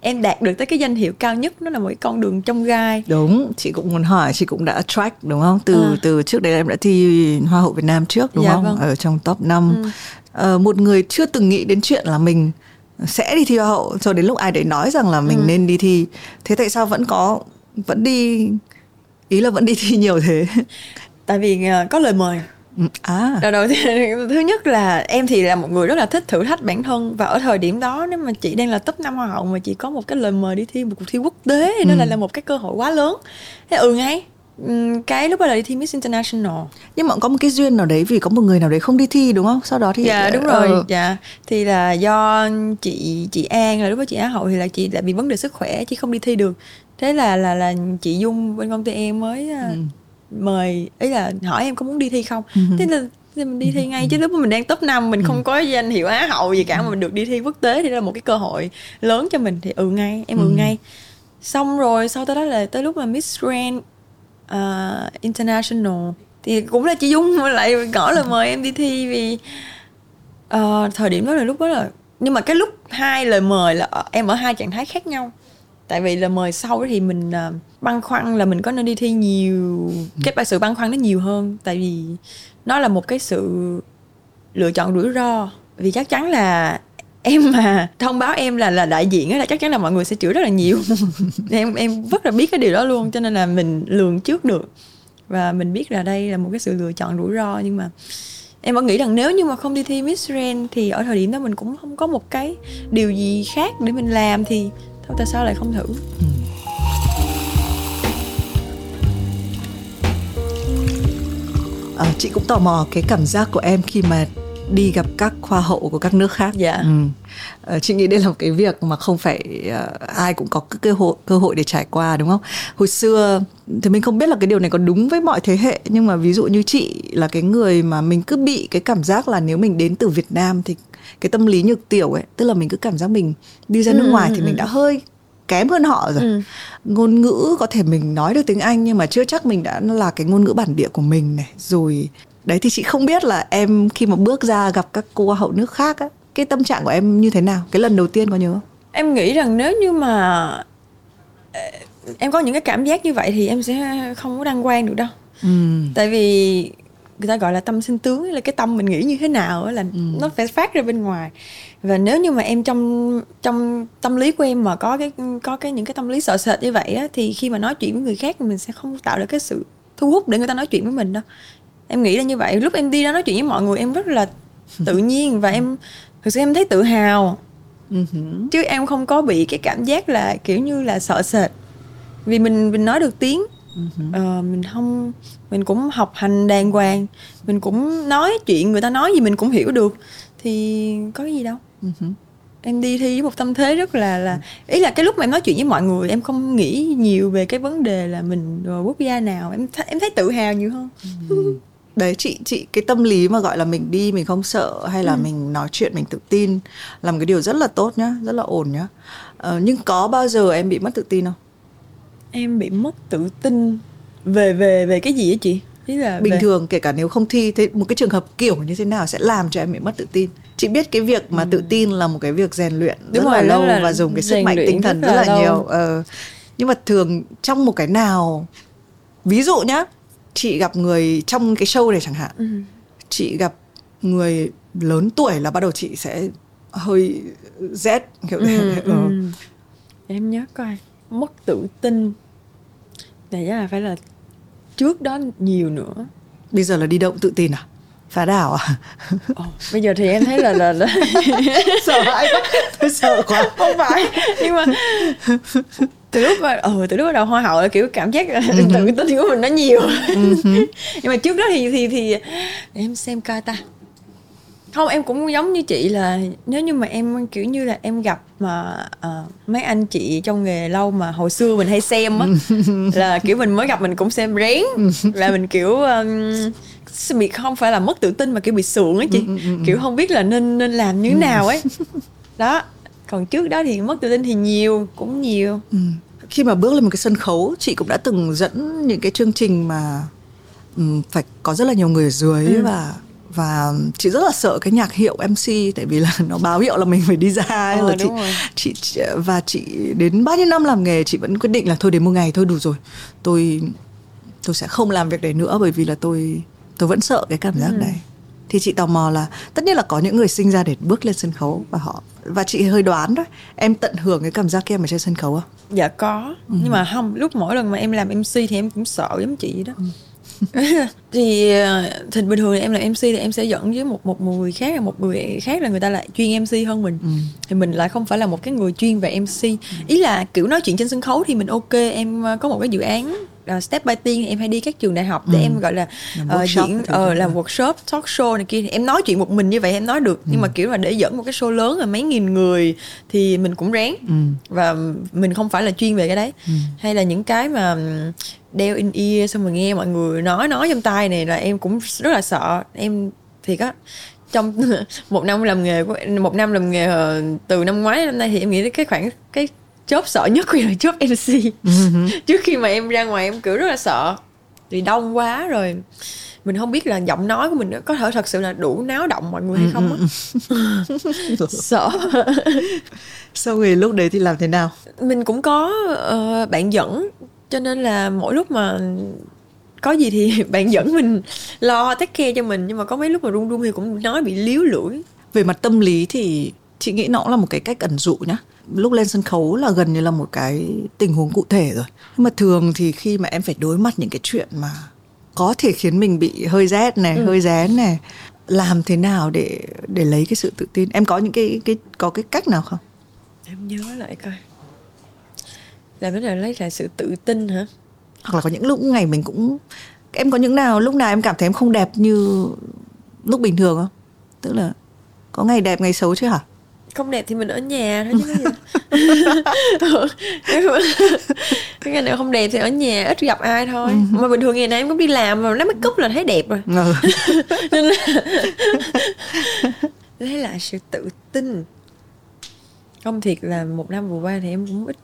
em đạt được tới cái danh hiệu cao nhất nó là một cái con đường trong gai đúng chị cũng muốn hỏi chị cũng đã track đúng không từ à. từ trước đây em đã thi hoa hậu Việt Nam trước đúng dạ, không vâng. ở trong top 5 ừ. ờ, một người chưa từng nghĩ đến chuyện là mình sẽ đi thi hoa hậu cho đến lúc ai đấy nói rằng là mình ừ. nên đi thi thế tại sao vẫn có vẫn đi ý là vẫn đi thi nhiều thế tại vì ờ, có lời mời. Ừ, à. Đầu đầu thứ nhất là em thì là một người rất là thích thử thách bản thân. Và ở thời điểm đó nếu mà chị đang là top năm hoa hậu mà chị có một cái lời mời đi thi một cuộc thi quốc tế thì ừ. nó lại là một cái cơ hội quá lớn. Thế ừ ngay Ừm, cái lúc đó là đi thi Miss International. Nhưng mà có một cái duyên nào đấy vì có một người nào đấy không đi thi đúng không? Sau đó thì dạ đúng ờ, rồi. dạ. Thì là do chị chị An là lúc đó chị Á hậu thì là chị lại bị vấn đề sức khỏe chị không đi thi được. Thế là là là chị Dung bên công ty em mới ờ, mời ý là hỏi em có muốn đi thi không? Thế là thì mình đi thi ngay. Chứ lúc mình đang top 5 mình không có danh hiệu á hậu gì cả mà mình được đi thi quốc tế thì đó là một cái cơ hội lớn cho mình. Thì ừ ngay em ừ, ngay. Xong rồi sau tới đó là tới lúc mà Miss Grand uh, International. Thì cũng là chị Dung lại gõ lời mời em đi thi vì ờ, thời điểm đó là lúc đó là nhưng mà cái lúc hai lời mời là ở- em ở hai trạng thái khác nhau tại vì lời mời sau thì mình ờ, băn khoăn là mình có nên đi thi nhiều cái sự băn khoăn nó nhiều hơn. Tại vì nó là một cái sự lựa chọn rủi ro. Vì chắc chắn là em mà thông báo em là là đại diện là chắc chắn là mọi người sẽ chửi rất là nhiều. Em em rất là biết cái điều đó luôn cho nên là mình lường trước được. Và mình biết là đây là một cái sự lựa chọn rủi ro nhưng mà em vẫn nghĩ rằng nếu như mà không đi thi Miss Grand thì ở thời điểm đó mình cũng không có một cái điều gì khác để mình làm thì thôi tại sao lại không thử Ờ, chị cũng tò mò cái cảm giác của em khi mà đi gặp các khoa hậu của các nước khác. Dạ. Ừ. Ờ, chị nghĩ đây là một cái việc mà không phải ờ, ai cũng có cơ hội cơ hội để trải qua đúng không? Hồi xưa thì mình không biết là cái điều này có đúng với mọi thế hệ nhưng mà ví dụ như chị là cái người mà mình cứ bị cái cảm giác là nếu mình đến từ Việt Nam thì cái tâm lý nhược tiểu ấy, tức là mình cứ cảm giác mình đi ra nước Ừ, ngoài ừ, thì ừ. mình đã hơi kém hơn họ rồi Ừ. ngôn ngữ có thể mình nói được tiếng anh nhưng mà chưa chắc mình đã là cái ngôn ngữ bản địa của mình này rồi đấy thì chị không biết là em khi mà bước ra gặp các cô hậu nước khác á cái tâm trạng của em như thế nào cái lần đầu tiên có nhớ không em nghĩ rằng nếu như mà ờ, em có những cái cảm giác như vậy thì em sẽ không có đăng quang được đâu ừ. tại vì người ta gọi là tâm sinh tướng là cái tâm mình nghĩ như thế nào là nó phải phát ra bên ngoài. Và nếu như mà em trong trong tâm lý của em mà có cái có cái những cái tâm lý sợ sệt như vậy á thì khi mà nói chuyện với người khác mình sẽ không tạo được cái sự thu hút để người ta nói chuyện với mình đâu. Em nghĩ là như vậy. Lúc em đi ra nói chuyện với mọi người em rất là tự nhiên và em thực sự em thấy tự hào. Ừ. chứ em không có bị cái cảm giác là kiểu như là sợ sệt. Vì mình mình nói được tiếng ờ, mình không mình cũng học hành đàng hoàng. Mình cũng nói chuyện người ta nói gì mình cũng hiểu được. Thì có cái gì đâu. Ừ. em đi thi với một tâm thế rất là là ý là cái lúc mà em nói chuyện với mọi người em không nghĩ nhiều về cái vấn đề là mình ờ, quốc gia nào. Em th- em thấy tự hào nhiều hơn. Đấy chị chị cái tâm lý mà gọi là mình đi mình không sợ hay là mình nói chuyện mình tự tin là một cái điều rất là tốt nhá rất là ổn nhá. Ờ, nhưng có bao giờ em bị mất tự tin không em bị mất tự tin về về về cái gì á chị ý là bình về- thường kể cả nếu không thi thế một cái trường hợp kiểu như thế nào sẽ làm cho em bị mất tự tin chị biết cái việc mà tự tin là một cái việc rèn luyện Đúng rất rồi, là rất lâu là và dùng cái sức mạnh tinh thần rất rất là là lâu. nhiều ờ, nhưng mà thường trong một cái nào ví dụ nhá chị gặp người trong cái show này chẳng hạn Ừ. chị gặp người lớn tuổi là bắt đầu chị sẽ hơi rét kiểu thế ừ, Ờ. ừ. em nhớ coi mất tự tin này chắc là phải là trước đó nhiều nữa. Bây giờ là đi cũng tự tin à? Phá đảo à? Ồ, bây giờ thì em thấy là là, là sợ hãi quá. Tôi sợ quá. Không phải. Nhưng mà từ lúc mà ừ, từ lúc bắt đầu hoa hậu là kiểu cảm giác Ừ. tự tin của mình nó nhiều. Nhưng mà trước đó thì thì thì để em xem coi ta không em cũng giống như chị là nếu như mà em kiểu như là em gặp mà ờ, mấy anh chị trong nghề lâu mà hồi xưa mình hay xem á là kiểu mình mới gặp mình cũng xem rén là mình kiểu um, bị không phải là mất tự tin mà kiểu bị sượng á chị kiểu không biết là nên nên làm như thế nào ấy đó còn trước đó thì mất tự tin thì nhiều cũng nhiều Ừ. khi mà bước lên một cái sân khấu chị cũng đã từng dẫn những cái chương trình mà ừm, phải có rất là nhiều người ở dưới Ừ. và và chị rất là sợ cái nhạc hiệu MC tại vì là nó báo hiệu là mình phải đi ra ấy Ờ, là chị, rồi. chị chị- và chị đến bao nhiêu năm làm nghề chị vẫn quyết định là thôi đến một ngày thôi đủ rồi. Tôi tôi sẽ không làm việc đấy nữa bởi vì là tôi tôi vẫn sợ cái cảm giác Ừ. đấy. Thì chị tò mò là tất nhiên là có những người sinh ra để bước lên sân khấu và họ và chị hơi đoán đấy em tận hưởng cái cảm giác kia mà trên sân khấu à dạ có nhưng mà không lúc mỗi lần mà em làm mc thì em cũng sợ giống chị đó thì ờ, thì bình thường thì em làm mc thì em sẽ dẫn với một một người khác là một người khác là người ta lại chuyên mc hơn mình. Thì mình lại không phải là một cái người chuyên về mc ý là kiểu nói chuyện trên sân khấu thì mình ok em ờ, có một cái dự án uh, step by tiên em hay đi các trường đại học để Ừ. em gọi là Làm uh, diễn uh, làm workshop talk show này kia. Thì em nói chuyện một mình như vậy em nói được nhưng mà kiểu là để dẫn một cái show lớn là mấy nghìn người thì mình cũng ráng. Ừ. và mình không phải là chuyên về cái đấy. Hay là những cái mà đeo in ear xong rồi nghe mọi người nói nói trong tai này là em cũng rất là sợ. Em thì có trong một năm làm nghề của một năm làm nghề ờ, từ năm ngoái đến năm nay thì em nghĩ đến cái khoảng cái chốt sợ nhất em là chốt MC trước khi mà em ra ngoài em kiểu rất là sợ vì đông quá rồi. Mình không biết là giọng nói của mình có thể thật sự là đủ náo động mọi người hay không á. Sợ. Sau rồi lúc đấy thì làm thế nào? Mình cũng có ờ, bạn dẫn cho nên là mỗi lúc mà có gì thì bạn dẫn mình lo take care cho mình. Nhưng mà có mấy lúc mà run run thì cũng nói bị líu lưỡi. Về mặt tâm lý thì chị nghĩ nó cũng là một cái cách ẩn dụ nhá. Lúc lên sân khấu là gần như là một cái tình huống cụ thể rồi. Nhưng mà thường thì khi mà em phải đối mặt những cái chuyện mà có thể khiến mình bị hơi rét này hơi rén này làm thế nào để để lấy cái sự tự tin? Em có những cái cái có cái cách nào không? Em nhớ lại coi là vấn đề lấy lại sự tự tin hả? Hoặc là có những lúc ngày mình cũng em có những nào lúc nào em cảm thấy em không đẹp như lúc bình thường không? Tức là có ngày đẹp ngày xấu chứ hả? Không đẹp thì mình ở nhà thôi chứ cái ngày nào không đẹp thì ở nhà ít gặp ai thôi. Mà bình thường ngày nào em cũng đi làm mà lấy make up là thấy đẹp rồi. Ừ. nên là lấy lại sự tự tin. Không thiệt là một năm vừa qua thì em cũng ít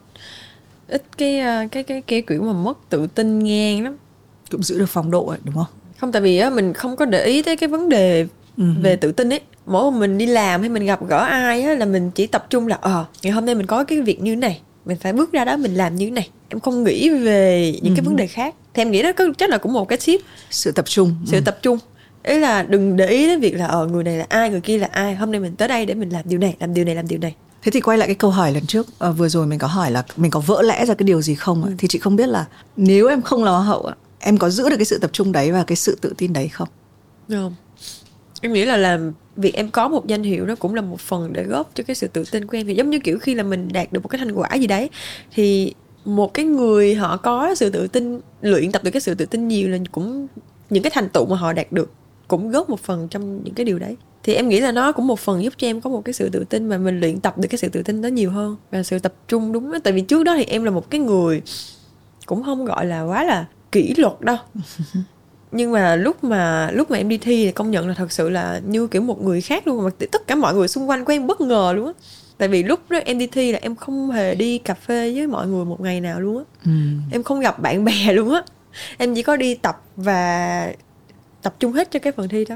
ít cái ờ, cái cái cái kiểu mà mất tự tin ngang lắm. Cũng giữ được phong độ ấy, đúng không? Không tại vì á mình không có để ý tới cái vấn đề về tự tin ấy. Mỗi lần mình đi làm hay mình gặp gỡ ai á là mình chỉ tập trung là ờ ngày hôm nay mình có cái việc như này mình phải bước ra đó mình làm như này. Em không nghĩ về những cái vấn đề khác. Thì em nghĩ đó có chắc là cũng một cái tip. Sự tập trung. Sự tập trung. Ý là đừng để ý đến việc là ờ người này là ai người kia là ai hôm nay mình tới đây để mình làm điều này làm điều này làm điều này Thế thì quay lại cái câu hỏi lần trước ờ, vừa rồi mình có hỏi là mình có vỡ lẽ ra cái điều gì không ạ? Thì chị không biết là nếu em không là hoa hậu em có giữ được cái sự tập trung đấy và cái sự tự tin đấy không? Không em nghĩ là làm việc em có một danh hiệu nó cũng là một phần để góp cho cái sự tự tin của em thì giống như kiểu khi là mình đạt được một cái thành quả gì đấy thì một cái người họ có sự tự tin luyện tập được cái sự tự tin nhiều là cũng những cái thành tựu mà họ đạt được cũng góp một phần trong những cái điều đấy thì em nghĩ là nó cũng một phần giúp cho em có một cái sự tự tin mà mình luyện tập được cái sự tự tin đó nhiều hơn và sự tập trung đúng đó. tại vì trước đó thì em là một cái người cũng không gọi là quá là kỷ luật đâu. Nhưng mà lúc mà lúc mà em đi thi thì công nhận là thật sự là như kiểu một người khác luôn mà tất cả mọi người xung quanh của em bất ngờ luôn á. Tại vì lúc đó em đi thi là em không hề đi cà phê với mọi người một ngày nào luôn á. Em không gặp bạn bè luôn á. Em chỉ có đi tập và tập trung hết cho cái phần thi đó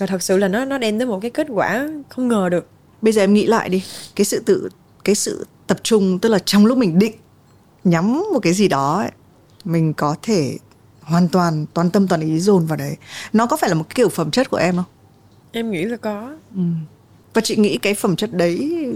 và thật sự là nó nó đem đến một cái kết quả không ngờ được. Bây giờ em nghĩ lại đi, cái sự tự cái sự tập trung tức là trong lúc mình định nhắm một cái gì đó ấy, mình có thể hoàn toàn toàn tâm toàn ý dồn vào đấy. Nó có phải là một cái kiểu phẩm chất của em không? em nghĩ là có. Và chị nghĩ cái phẩm chất đấy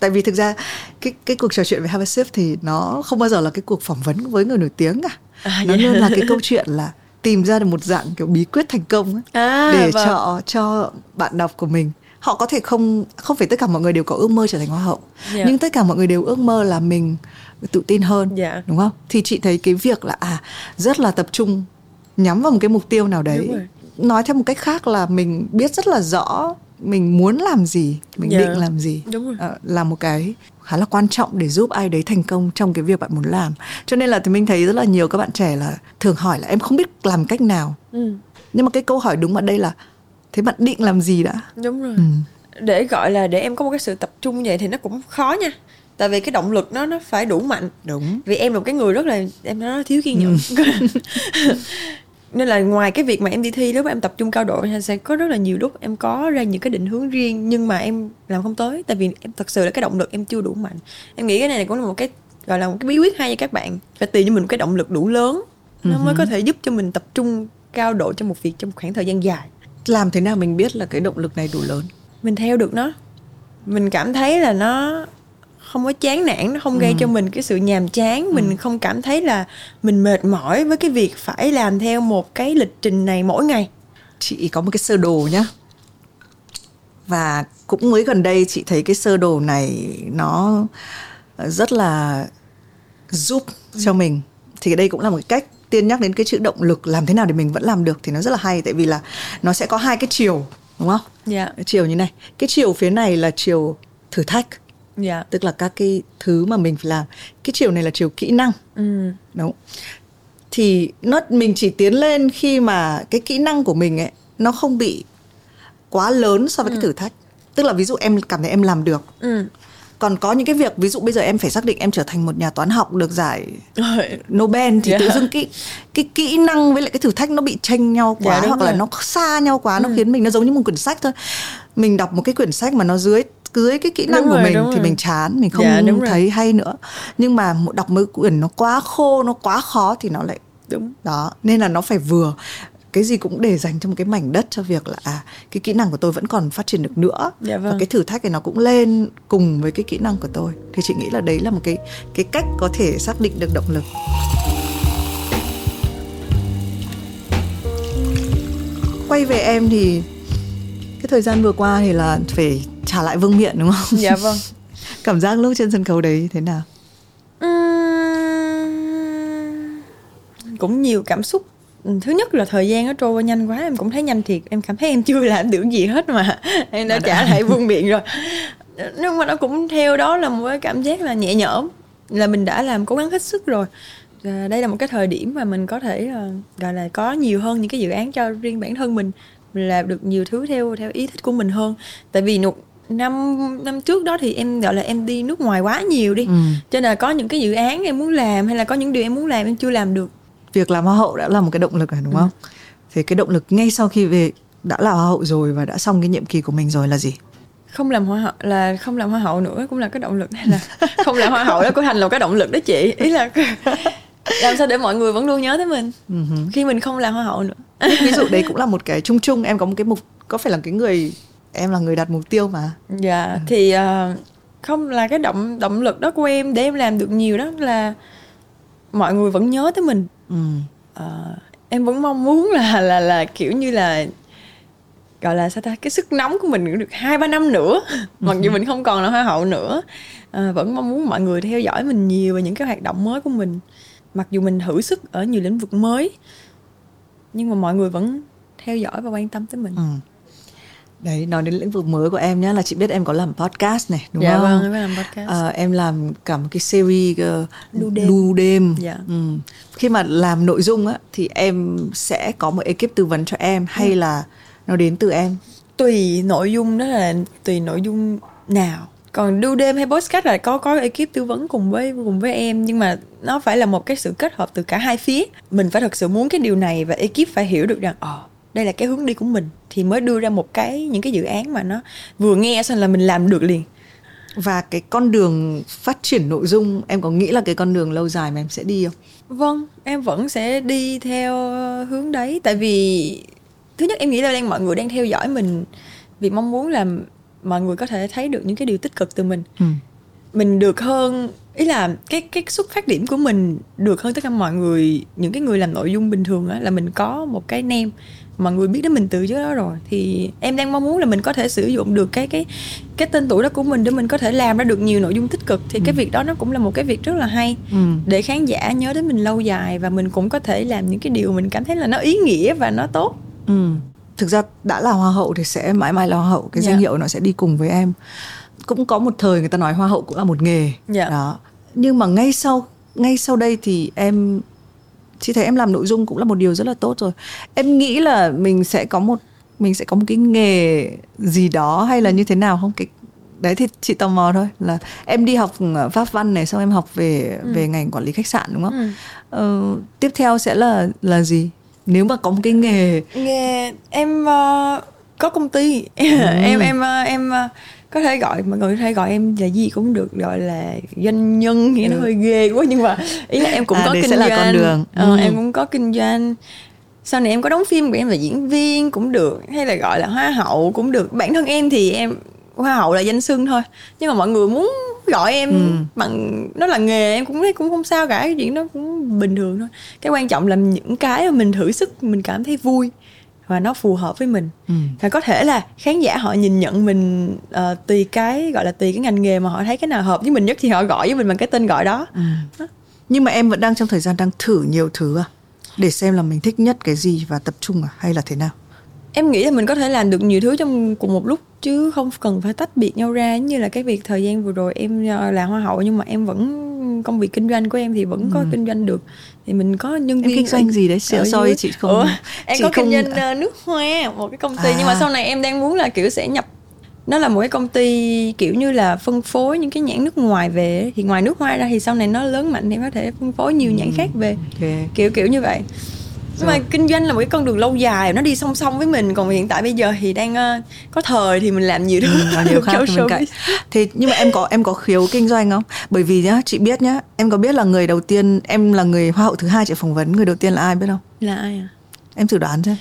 tại vì thực ra cái cái cuộc trò chuyện với Have a Sip thì nó không bao giờ là cái cuộc phỏng vấn với người nổi tiếng cả. À, nó vậy luôn là cái câu chuyện là tìm ra được một dạng kiểu bí quyết thành công ấy, À, để vâng. cho cho bạn đọc của mình họ có thể không không phải tất cả mọi người đều có ước mơ trở thành hoa hậu Dạ. nhưng tất cả mọi người đều ước mơ là mình tự tin hơn Dạ. đúng không thì chị thấy cái việc là à rất là tập trung nhắm vào một cái mục tiêu nào đấy nói theo một cách khác là mình biết rất là rõ mình muốn làm gì mình Dạ. định làm gì Đúng rồi. Ờ, là một cái khá là quan trọng để giúp ai đấy thành công trong cái việc bạn muốn làm. Cho nên là thì mình thấy rất là nhiều các bạn trẻ là thường hỏi là em không biết làm cách nào? Ừ. nhưng mà cái câu hỏi đúng ở đây là thế bạn định làm gì đã? Đúng rồi. Ừ. để gọi là để em có một cái sự tập trung như vậy thì nó cũng khó nha. Tại vì cái động lực nó nó phải đủ mạnh. Đúng. Vì em là một cái người rất là em nói nó thiếu kiên nhẫn nên là ngoài cái việc mà em đi thi lúc mà em tập trung cao độ thì sẽ có rất là nhiều lúc em có ra những cái định hướng riêng nhưng mà em làm không tới. Tại vì em thật sự là cái động lực em chưa đủ mạnh. Em nghĩ cái này cũng là một cái gọi là một cái bí quyết hay cho các bạn. Phải tìm cho mình một cái động lực đủ lớn. Nó mới có thể giúp cho mình tập trung cao độ cho một việc trong một khoảng thời gian dài. Làm thế nào mình biết là cái động lực này đủ lớn? Mình theo được nó. Mình cảm thấy là nó không có chán nản nó không gây cho mình cái sự nhàm chán. Mình không cảm thấy là mình mệt mỏi với cái việc phải làm theo một cái lịch trình này mỗi ngày. Chị có một cái sơ đồ nhá. Và cũng mới gần đây chị thấy cái sơ đồ này nó rất là giúp cho mình. Thì đây cũng là một cái cách tiên nhắc đến cái chữ động lực làm thế nào để mình vẫn làm được thì nó rất là hay tại vì là nó sẽ có hai cái chiều đúng không? Dạ. Cái chiều như này cái chiều phía này là chiều thử thách dạ. Tức là các cái thứ mà mình phải làm. Cái chiều này là chiều kỹ năng. Ừ. Đúng. Thì nó mình chỉ tiến lên khi mà cái kỹ năng của mình ấy nó không bị quá lớn so với cái thử thách. Tức là ví dụ em cảm thấy em làm được. Ừ. Còn có những cái việc ví dụ bây giờ em phải xác định em trở thành một nhà toán học được giải. Nobel thì Dạ. tự dưng cái cái kỹ năng với lại cái thử thách nó bị chênh nhau quá Dạ, đúng hoặc là rồi. Ừ. nó xa nhau quá nó khiến mình nó giống như một quyển sách thôi. Mình đọc một cái quyển sách mà nó dưới dưới cái kỹ năng Đúng của rồi, mình thì rồi. mình chán mình không Dạ, đúng rồi. thấy hay nữa nhưng mà một đọc một quyển nó quá khô nó quá khó thì nó lại đúng đó nên là nó phải vừa cái gì cũng để dành cho một cái mảnh đất cho việc là à cái kỹ năng của tôi vẫn còn phát triển được nữa Dạ và vâng. cái thử thách này nó cũng lên cùng với cái kỹ năng của tôi thì chị nghĩ là đấy là một cái cái cách có thể xác định được động lực quay về em thì cái thời gian vừa qua thì là phải trả lại vương miện đúng không? Dạ vâng. Cảm giác lúc trên sân khấu đấy thế nào? Ừm, cũng nhiều cảm xúc. Thứ nhất là thời gian nó trôi qua nhanh quá em cũng thấy nhanh thiệt. Em cảm thấy em chưa làm được gì hết mà. Em đã trả lại vương miện rồi. Nhưng mà nó cũng theo đó là một cái cảm giác là nhẹ nhõm là mình đã làm cố gắng hết sức rồi. Đây là một cái thời điểm mà mình có thể ờ, gọi là có nhiều hơn những cái dự án cho riêng bản thân mình làm được nhiều thứ theo theo ý thích của mình hơn. Tại vì một năm năm trước đó thì em gọi là em đi nước ngoài quá nhiều đi. Ừ. cho nên là có những cái dự án em muốn làm hay là có những điều em muốn làm em chưa làm được. Việc làm hoa hậu đã là một cái động lực rồi Ừ. đúng không? Thì cái động lực ngay sau khi về đã là hoa hậu rồi và đã xong cái nhiệm kỳ của mình rồi là gì? Không làm hoa hậu là không làm hoa hậu nữa cũng là cái động lực. Hay là không làm hoa hậu đó cũng thành là một cái động lực đó chị. Ý là làm sao để mọi người vẫn luôn nhớ tới mình? Ừ khi mình không làm hoa hậu nữa. Ví dụ đấy cũng là một cái chung chung em có một cái mục có phải là cái người em là người đặt mục tiêu mà. Dạ thì ờ, không là cái động động lực đó của em để em làm được nhiều đó là mọi người vẫn nhớ tới mình. Ừ. Ờ, em vẫn mong muốn là là là kiểu như là gọi là sao ta cái sức nóng của mình được hai ba năm nữa. Mặc dù mình không còn là hoa hậu nữa. Ờ, vẫn mong muốn mọi người theo dõi mình nhiều về những cái hoạt động mới của mình. Mặc dù mình thử sức ở nhiều lĩnh vực mới nhưng mà mọi người vẫn theo dõi và quan tâm tới mình. Ừ. đấy nói đến lĩnh vực mới của em nhé là chị biết em có làm podcast này đúng dạ không vâng em làm podcast Ờ, em làm cả một cái series uh, Đu đêm. đu đêm Dạ. ừ. khi mà làm nội dung á thì em sẽ có một ekip tư vấn cho em hay Ừ. là nó đến từ em tùy nội dung đó là tùy nội dung nào còn đu đêm hay podcast là có có ekip tư vấn cùng với cùng với em nhưng mà nó phải là một cái sự kết hợp từ cả hai phía mình phải thật sự muốn cái điều này và ekip phải hiểu được rằng ờ đây là cái hướng đi của mình thì mới đưa ra một cái những cái dự án mà nó vừa nghe xong là mình làm được liền và cái con đường phát triển nội dung em có nghĩ là cái con đường lâu dài mà em sẽ đi không Vâng, em vẫn sẽ đi theo hướng đấy tại vì thứ nhất em nghĩ là đang mọi người đang theo dõi mình vì mong muốn là mọi người có thể thấy được những cái điều tích cực từ mình. ừ. Mình được hơn ý là cái cái xuất phát điểm của mình được hơn tất cả mọi người những cái người làm nội dung bình thường á là mình có một cái name mọi người biết đến mình từ trước đó rồi thì em đang mong muốn là mình có thể sử dụng được cái cái cái tên tuổi đó của mình để mình có thể làm ra được nhiều nội dung tích cực thì cái việc đó nó cũng là một cái việc rất là hay Ừ. để khán giả nhớ đến mình lâu dài và mình cũng có thể làm những cái điều mình cảm thấy là nó ý nghĩa và nó tốt Ừ. Thực ra đã là hoa hậu thì sẽ mãi mãi là hoa hậu cái Dạ. danh hiệu nó sẽ đi cùng với em. Cũng có một thời người ta nói hoa hậu cũng là một nghề. Dạ. Đó. Nhưng mà ngay sau ngay sau đây thì em chị thấy em làm nội dung cũng là một điều rất là tốt rồi. Em nghĩ là mình sẽ có một mình sẽ có một cái nghề gì đó hay là như thế nào không? Cái đấy thì chị tò mò thôi là em đi học ờ, pháp văn này xong em học về về ngành quản lý khách sạn đúng không? Ừ. Ờ, tiếp theo sẽ là là gì? Nếu mà có một cái nghề nghe em ờ, có công ty em em ờ, em ờ, có thể gọi mọi người có thể gọi em là gì cũng được gọi là doanh nhân thì nó Ừ. hơi ghê quá nhưng mà ý là em cũng À, có kinh doanh con đường. Ờ, Ừ. em cũng có kinh doanh sau này em có đóng phim của em là diễn viên cũng được hay là gọi là hoa hậu cũng được bản thân em thì em hoa hậu là danh xưng thôi nhưng mà mọi người muốn gọi em Ừ. bằng nó là nghề em cũng thấy cũng không sao cả cái chuyện đó cũng bình thường thôi cái quan trọng là những cái mà mình thử sức mình cảm thấy vui và nó phù hợp với mình. Ừ. và có thể là khán giả họ nhìn nhận mình ờ, tùy cái gọi là tùy cái ngành nghề mà họ thấy cái nào hợp với mình nhất thì họ gọi với mình bằng cái tên gọi đó. Ừ. nhưng mà em vẫn đang trong thời gian đang thử nhiều thứ à? Để xem là mình thích nhất cái gì và tập trung à hay là thế nào? Em nghĩ là mình có thể làm được nhiều thứ trong cùng một lúc chứ không cần phải tách biệt nhau ra. Như là cái việc thời gian vừa rồi em ờ, là hoa hậu nhưng mà em vẫn công việc kinh doanh của em thì vẫn ừ. có kinh doanh được thì mình có nhân viên em kinh doanh gì đấy sợ soi chị không Ủa, em chị có không... kinh doanh ờ, nước hoa một cái công ty à. nhưng mà sau này em đang muốn là kiểu sẽ nhập nó là một cái công ty kiểu như là phân phối những cái nhãn nước ngoài về thì ngoài nước hoa ra thì sau này nó lớn mạnh thì có thể phân phối nhiều nhãn ừ. khác về okay. kiểu kiểu như vậy nhưng mà kinh doanh là một cái con đường lâu dài nó đi song song với mình. Còn hiện tại bây giờ thì đang uh, có thời thì mình làm nhiều thứ. ừ, nhiều khác mình cậy. thì nhưng mà em có em có khiếu kinh doanh không? Bởi vì nhá chị biết nhá em có biết là người đầu tiên em là người hoa hậu thứ hai chị phỏng vấn người đầu tiên là ai biết không? Là ai à? Em thử đoán xem.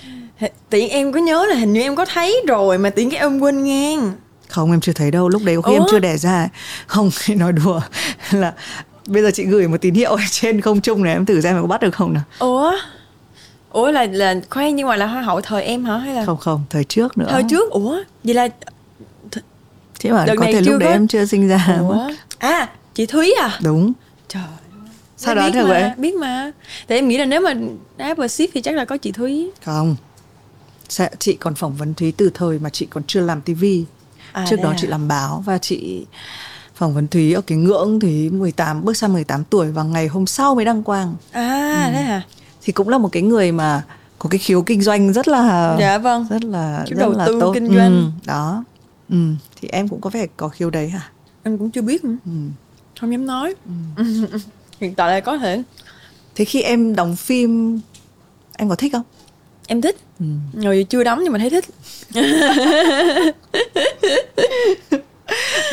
Tiện em có nhớ là hình như em có thấy rồi mà tiện cái em quên ngang. Không em chưa thấy đâu. Lúc đấy có khi Ủa? em chưa đẻ ra không nói đùa. Là bây giờ chị gửi một tín hiệu trên không trung này em thử xem có bắt được không nào. Ủa ủa là là khoan nhưng mà là hoa hậu thời em hả? Hay là không không thời trước nữa. Thời trước? Ủa vậy là chị bảo có thể lúc đấy em chưa sinh ra ủa? à chị thúy à? Đúng. Trời sao đó được vậy biết mà. Tại em nghĩ là nếu mà Apple ship thì chắc là có chị thúy. Không. Chị còn phỏng vấn thúy từ thời mà chị còn chưa làm tivi à, trước đó à? chị làm báo và chị phỏng vấn Thúy ở cái ngưỡng Thúy 18 bước sang 18 tuổi và ngày hôm sau mới đăng quang. À ừ. thế à? Thì cũng là một cái người mà có cái khiếu kinh doanh rất là dạ vâng. rất là rất đầu là tư tốt. kinh doanh. ừ, đó. Ừ. thì em cũng có vẻ có khiếu đấy hả? Em cũng chưa biết nữa. Ừ. không dám nói. Ừ. hiện tại là có thể. Thế khi em đóng phim em có thích không? Em thích. Ừ. rồi chưa đóng nhưng mà thấy thích.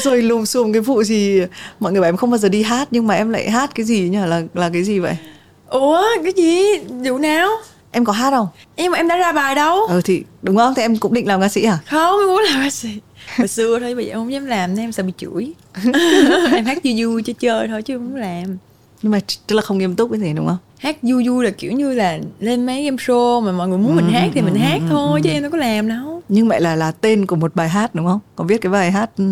Rồi lùm xùm cái vụ gì mọi người bảo em không bao giờ đi hát nhưng mà em lại hát cái gì nhỉ? Là là cái gì vậy ủa cái gì? Vụ nào? Em có hát không? Em em đã ra bài đâu. Ừ thì đúng không? Thì em cũng định làm ca sĩ à không em muốn làm ca sĩ. Hồi xưa thôi bây giờ em không dám làm nên em sợ bị chửi. Em hát vui vui chơi chơi thôi chứ không muốn làm nhưng mà tức là không nghiêm túc cái gì đúng không? Hát vui vui là kiểu như là lên mấy game show mà mọi người muốn ừ, mình hát thì ừ, mình hát ừ, thôi ừ. chứ em đâu có làm đâu. Nhưng vậy là là tên của một bài hát đúng không? Có biết cái bài hát ừ,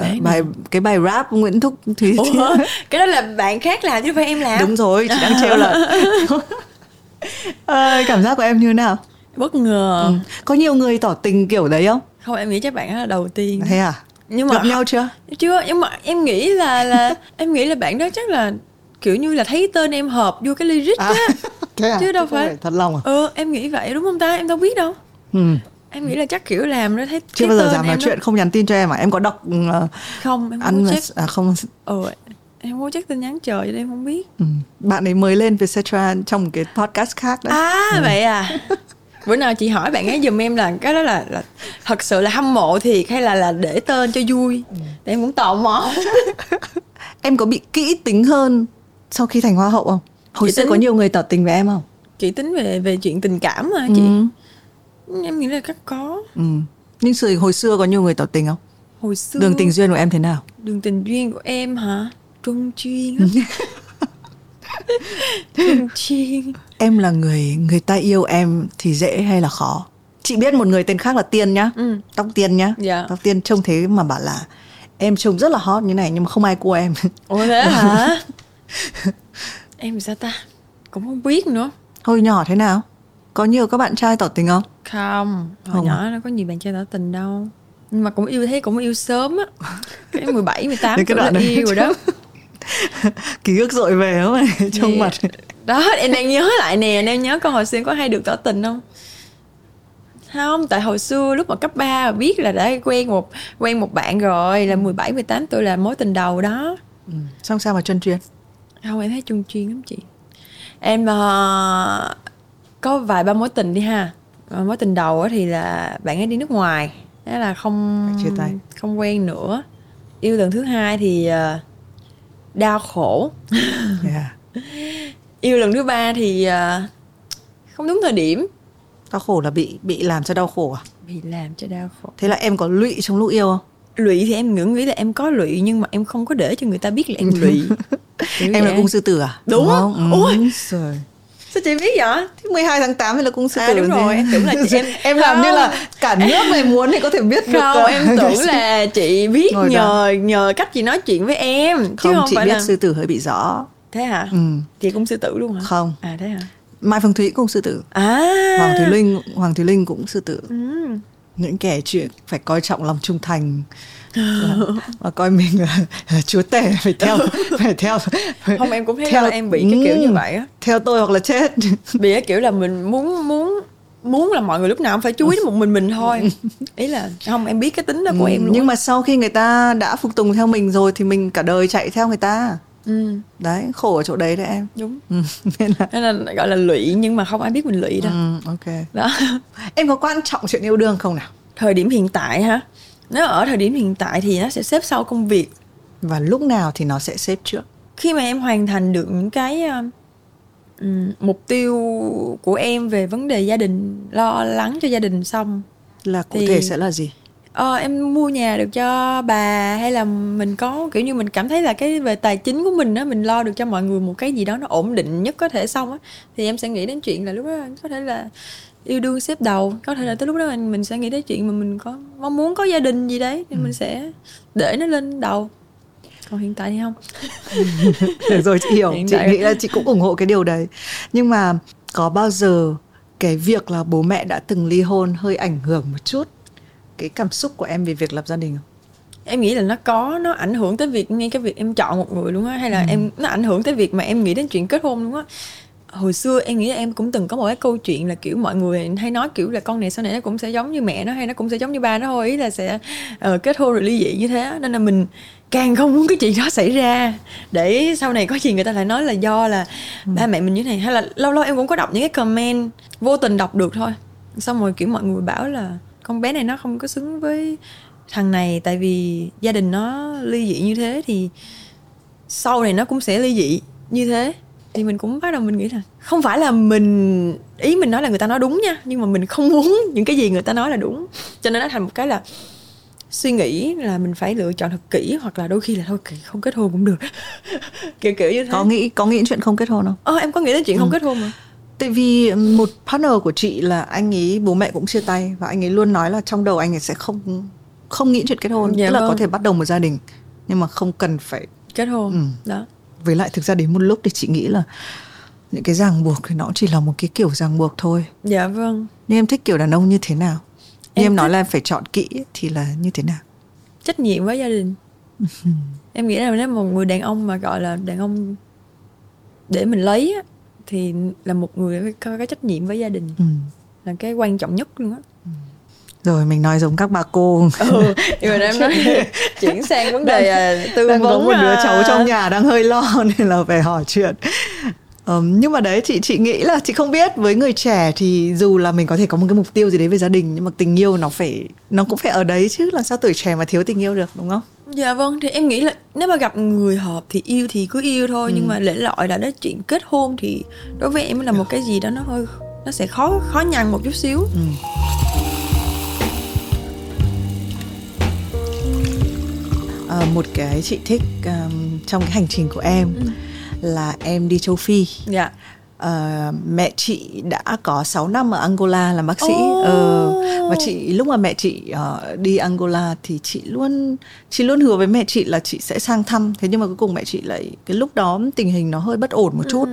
Đấy bài nào? cái bài rap Nguyễn Thúc Thúy Ủa, cái đó là bạn khác làm chứ phải em làm. Đúng rồi chị đang trêu là à, cảm giác của em như thế nào? Bất ngờ. Ừ. có nhiều người tỏ tình kiểu đấy không? Không em nghĩ chắc bạn là đầu tiên. Thế à? Nhưng mà gặp nhau chưa? Chưa nhưng mà em nghĩ là là em nghĩ là bạn đó chắc là kiểu như là thấy tên em hợp vô cái lyric à, á thế à? chứ đâu phải thật lòng à ừ em nghĩ vậy đúng không ta em đâu biết đâu ừ. em nghĩ là chắc kiểu làm nó thấy chưa bao giờ dám nói chuyện không nhắn tin cho em à em có đọc uh, không em ăn check. à không ừ em không có chắc tin nhắn chờ cho nên em không biết ừ. bạn ấy mới lên Vietcetera trong một cái podcast khác đấy à ừ. vậy à bữa nào chị hỏi bạn ấy giùm em là cái đó là, là thật sự là hâm mộ thiệt hay là là để tên cho vui ừ. để em cũng tò mò em có bị kỹ tính hơn sau khi thành hoa hậu không? Hồi chị xưa tính... có nhiều người tỏ tình với em không? Chị tính về về chuyện tình cảm mà chị? Ừ. em nghĩ là chắc có. Ừ. nhưng sự hồi xưa có nhiều người tỏ tình không? Hồi xưa đường tình duyên của em thế nào? Đường tình duyên của em hả? Trung chuyên trung chuyên em là người người ta yêu em thì dễ hay là khó? Chị biết một người tên khác là tiên nhá. Ừ. tóc tiên nhá. Dạ. tóc tiên trông thế mà bảo là em trông rất là hot như này nhưng mà không ai cua em. Ủa thế hả em sao ta? Cũng không biết nữa. Hồi nhỏ thế nào? Có nhiều các bạn trai tỏ tình không? Không hồi không. nhỏ nó có nhiều bạn trai tỏ tình đâu. Nhưng mà cũng yêu thế cũng yêu sớm á. Cái 17, 18 tuổi là yêu rồi đó. Ký ức dội về không này trong yeah. mặt. đó em đang nhớ lại nè. Em nhớ con hồi xưa có hay được tỏ tình không? Không tại hồi xưa lúc mà cấp 3 biết là đã quen một quen một bạn rồi là 17 18 tuổi là mối tình đầu đó. Ừ. xong sao mà chân chuyên không em thấy chung chuyên lắm chị? Em uh, có vài ba mối tình đi ha. Mối tình đầu thì là bạn ấy đi nước ngoài thế là không chia tay. không quen nữa. Yêu lần thứ hai thì uh, đau khổ. Yeah. yêu lần thứ ba thì uh, không đúng thời điểm. Đau khổ là bị bị làm cho đau khổ à? Bị làm cho đau khổ. Thế là em có lụy trong lúc yêu không? Lụy thì em ngưỡng nghĩ là em có lụy nhưng mà em không có để cho người ta biết là em lụy em là cung sư tử à? Đúng, không ôi. Trời. sao chị biết vậy? Thế 12 tháng 8 thì là cung sư à, tử đúng rồi. em tưởng là chị, em em làm như là cả nước này muốn thì có thể biết được không em tưởng là chị biết Ngồi nhờ đó. nhờ cách chị nói chuyện với em không, chứ không chị phải biết là... sư tử hơi bị rõ. Thế hả? Ừ. chị cũng sư tử luôn hả? Không. À thế hả? Mai phương thúy cũng sư tử. À. Hoàng thùy linh hoàng thùy linh cũng sư tử. Ừ. những kẻ chuyện phải coi trọng lòng trung thành và coi mình là, là chúa tể phải theo phải theo. Không em cũng thấy theo là em bị cái kiểu như Ừ. vậy á. theo tôi hoặc là chết. Bị cái kiểu là mình muốn muốn muốn là mọi người lúc nào cũng phải chú ý đến một mình mình thôi. Ý là không em biết cái tính đó của em luôn nhưng mà sau khi người ta đã phục tùng theo mình rồi thì mình cả đời chạy theo người ta. Ừ, đấy khổ ở chỗ đấy đấy em. Đúng. Ừ. nên là nên là gọi là lụy nhưng mà không ai biết mình lụy đâu. Ừ, ok. Đó. Em có quan trọng chuyện yêu đương không nào? Thời điểm hiện tại hả nếu ở thời điểm hiện tại thì nó sẽ xếp sau công việc. Và lúc nào thì nó sẽ xếp trước? Khi mà em hoàn thành được những cái uh, ừm, mục tiêu của em về vấn đề gia đình lo lắng cho gia đình xong là cụ Thì- thể sẽ là gì? Ờ, em mua nhà được cho bà hay là mình có kiểu như mình cảm thấy là cái về tài chính của mình á mình lo được cho mọi người một cái gì đó nó ổn định nhất có thể xong á thì em sẽ nghĩ đến chuyện là lúc đó có thể là yêu đương xếp đầu. Có thể là tới lúc đó mình, mình sẽ nghĩ đến chuyện mà mình có mong muốn có gia đình gì đấy thì mình sẽ để nó lên đầu. Còn hiện tại thì không. Được rồi chị hiểu. Hiện chị nghĩ là chị cũng ủng hộ cái điều đấy. Nhưng mà có bao giờ cái việc là bố mẹ đã từng ly hôn hơi ảnh hưởng một chút cái cảm xúc của em về việc lập gia đình không? Em nghĩ là nó có nó ảnh hưởng tới việc ngay cái việc em chọn một người luôn á hay là em nó ảnh hưởng tới việc mà em nghĩ đến chuyện kết hôn luôn á hồi xưa em nghĩ là em cũng từng có một cái câu chuyện là kiểu mọi người hay nói kiểu là con này sau này nó cũng sẽ giống như mẹ nó hay nó cũng sẽ giống như ba nó thôi ý là sẽ ờ, kết hôn rồi ly dị như thế nên là mình càng không muốn cái chuyện đó xảy ra. Để sau này có gì người ta lại nói là do là ba mẹ mình như thế này. Hay là lâu lâu em cũng có đọc những cái comment vô tình đọc được thôi. Xong rồi kiểu mọi người bảo là con bé này nó không có xứng với thằng này tại vì gia đình nó ly dị như thế thì sau này nó cũng sẽ ly dị như thế thì mình cũng bắt đầu mình nghĩ là không phải là mình ý mình nói là người ta nói đúng nha nhưng mà mình không muốn những cái gì người ta nói là đúng. Cho nên nó thành một cái là suy nghĩ là mình phải lựa chọn thật kỹ hoặc là đôi khi là thôi không kết hôn cũng được. Kiểu kiểu như thế. Có nghĩ có nghĩ đến chuyện không kết hôn không? Ờ em có nghĩ đến chuyện không kết hôn mà. Tại vì một partner của chị là anh ấy bố mẹ cũng chia tay và anh ấy luôn nói là trong đầu anh ấy sẽ không không nghĩ chuyện kết hôn. Dạ tức là có vâng. thể bắt đầu một gia đình nhưng mà không cần phải kết hôn Ừ. đó với lại thực ra đến một lúc thì chị nghĩ là những cái ràng buộc thì nó chỉ là một cái kiểu ràng buộc thôi. Dạ vâng. Nhưng em thích kiểu đàn ông như thế nào? Em em, nói thích- là em phải chọn kỹ thì là như thế nào? Trách nhiệm với gia đình. Em nghĩ là nếu một người đàn ông mà gọi là đàn ông để mình lấy thì là một người có cái trách nhiệm với gia đình ừ. là cái quan trọng nhất luôn á rồi mình nói giống các bà cô. Ừ, nhưng mà em nói chuyển sang vấn đề à, tư đang vấn có một đứa à, cháu trong nhà đang hơi lo nên là phải hỏi chuyện. Ừm, nhưng mà đấy chị chị nghĩ là chị không biết với người trẻ thì dù là mình có thể có một cái mục tiêu gì đấy về gia đình nhưng mà tình yêu nó phải nó cũng phải ở đấy chứ làm sao tuổi trẻ mà thiếu tình yêu được đúng không? Dạ vâng thì em nghĩ là nếu mà gặp người hợp thì yêu thì cứ yêu thôi nhưng mà lễ lọi là đến chuyện kết hôn thì đối với em là một cái gì đó nó hơi nó sẽ khó khó nhằn một chút xíu Ờ, một cái chị thích um, trong cái hành trình của em là em đi châu Phi. Dạ. Ờ, mẹ chị đã có 6 năm ở Angola làm bác sĩ. Ồ. Ờ, và chị lúc mà mẹ chị ờ, đi Angola thì chị luôn chị luôn hứa với mẹ chị là chị sẽ sang thăm. Thế nhưng mà cuối cùng mẹ chị lại cái lúc đó tình hình nó hơi bất ổn một chút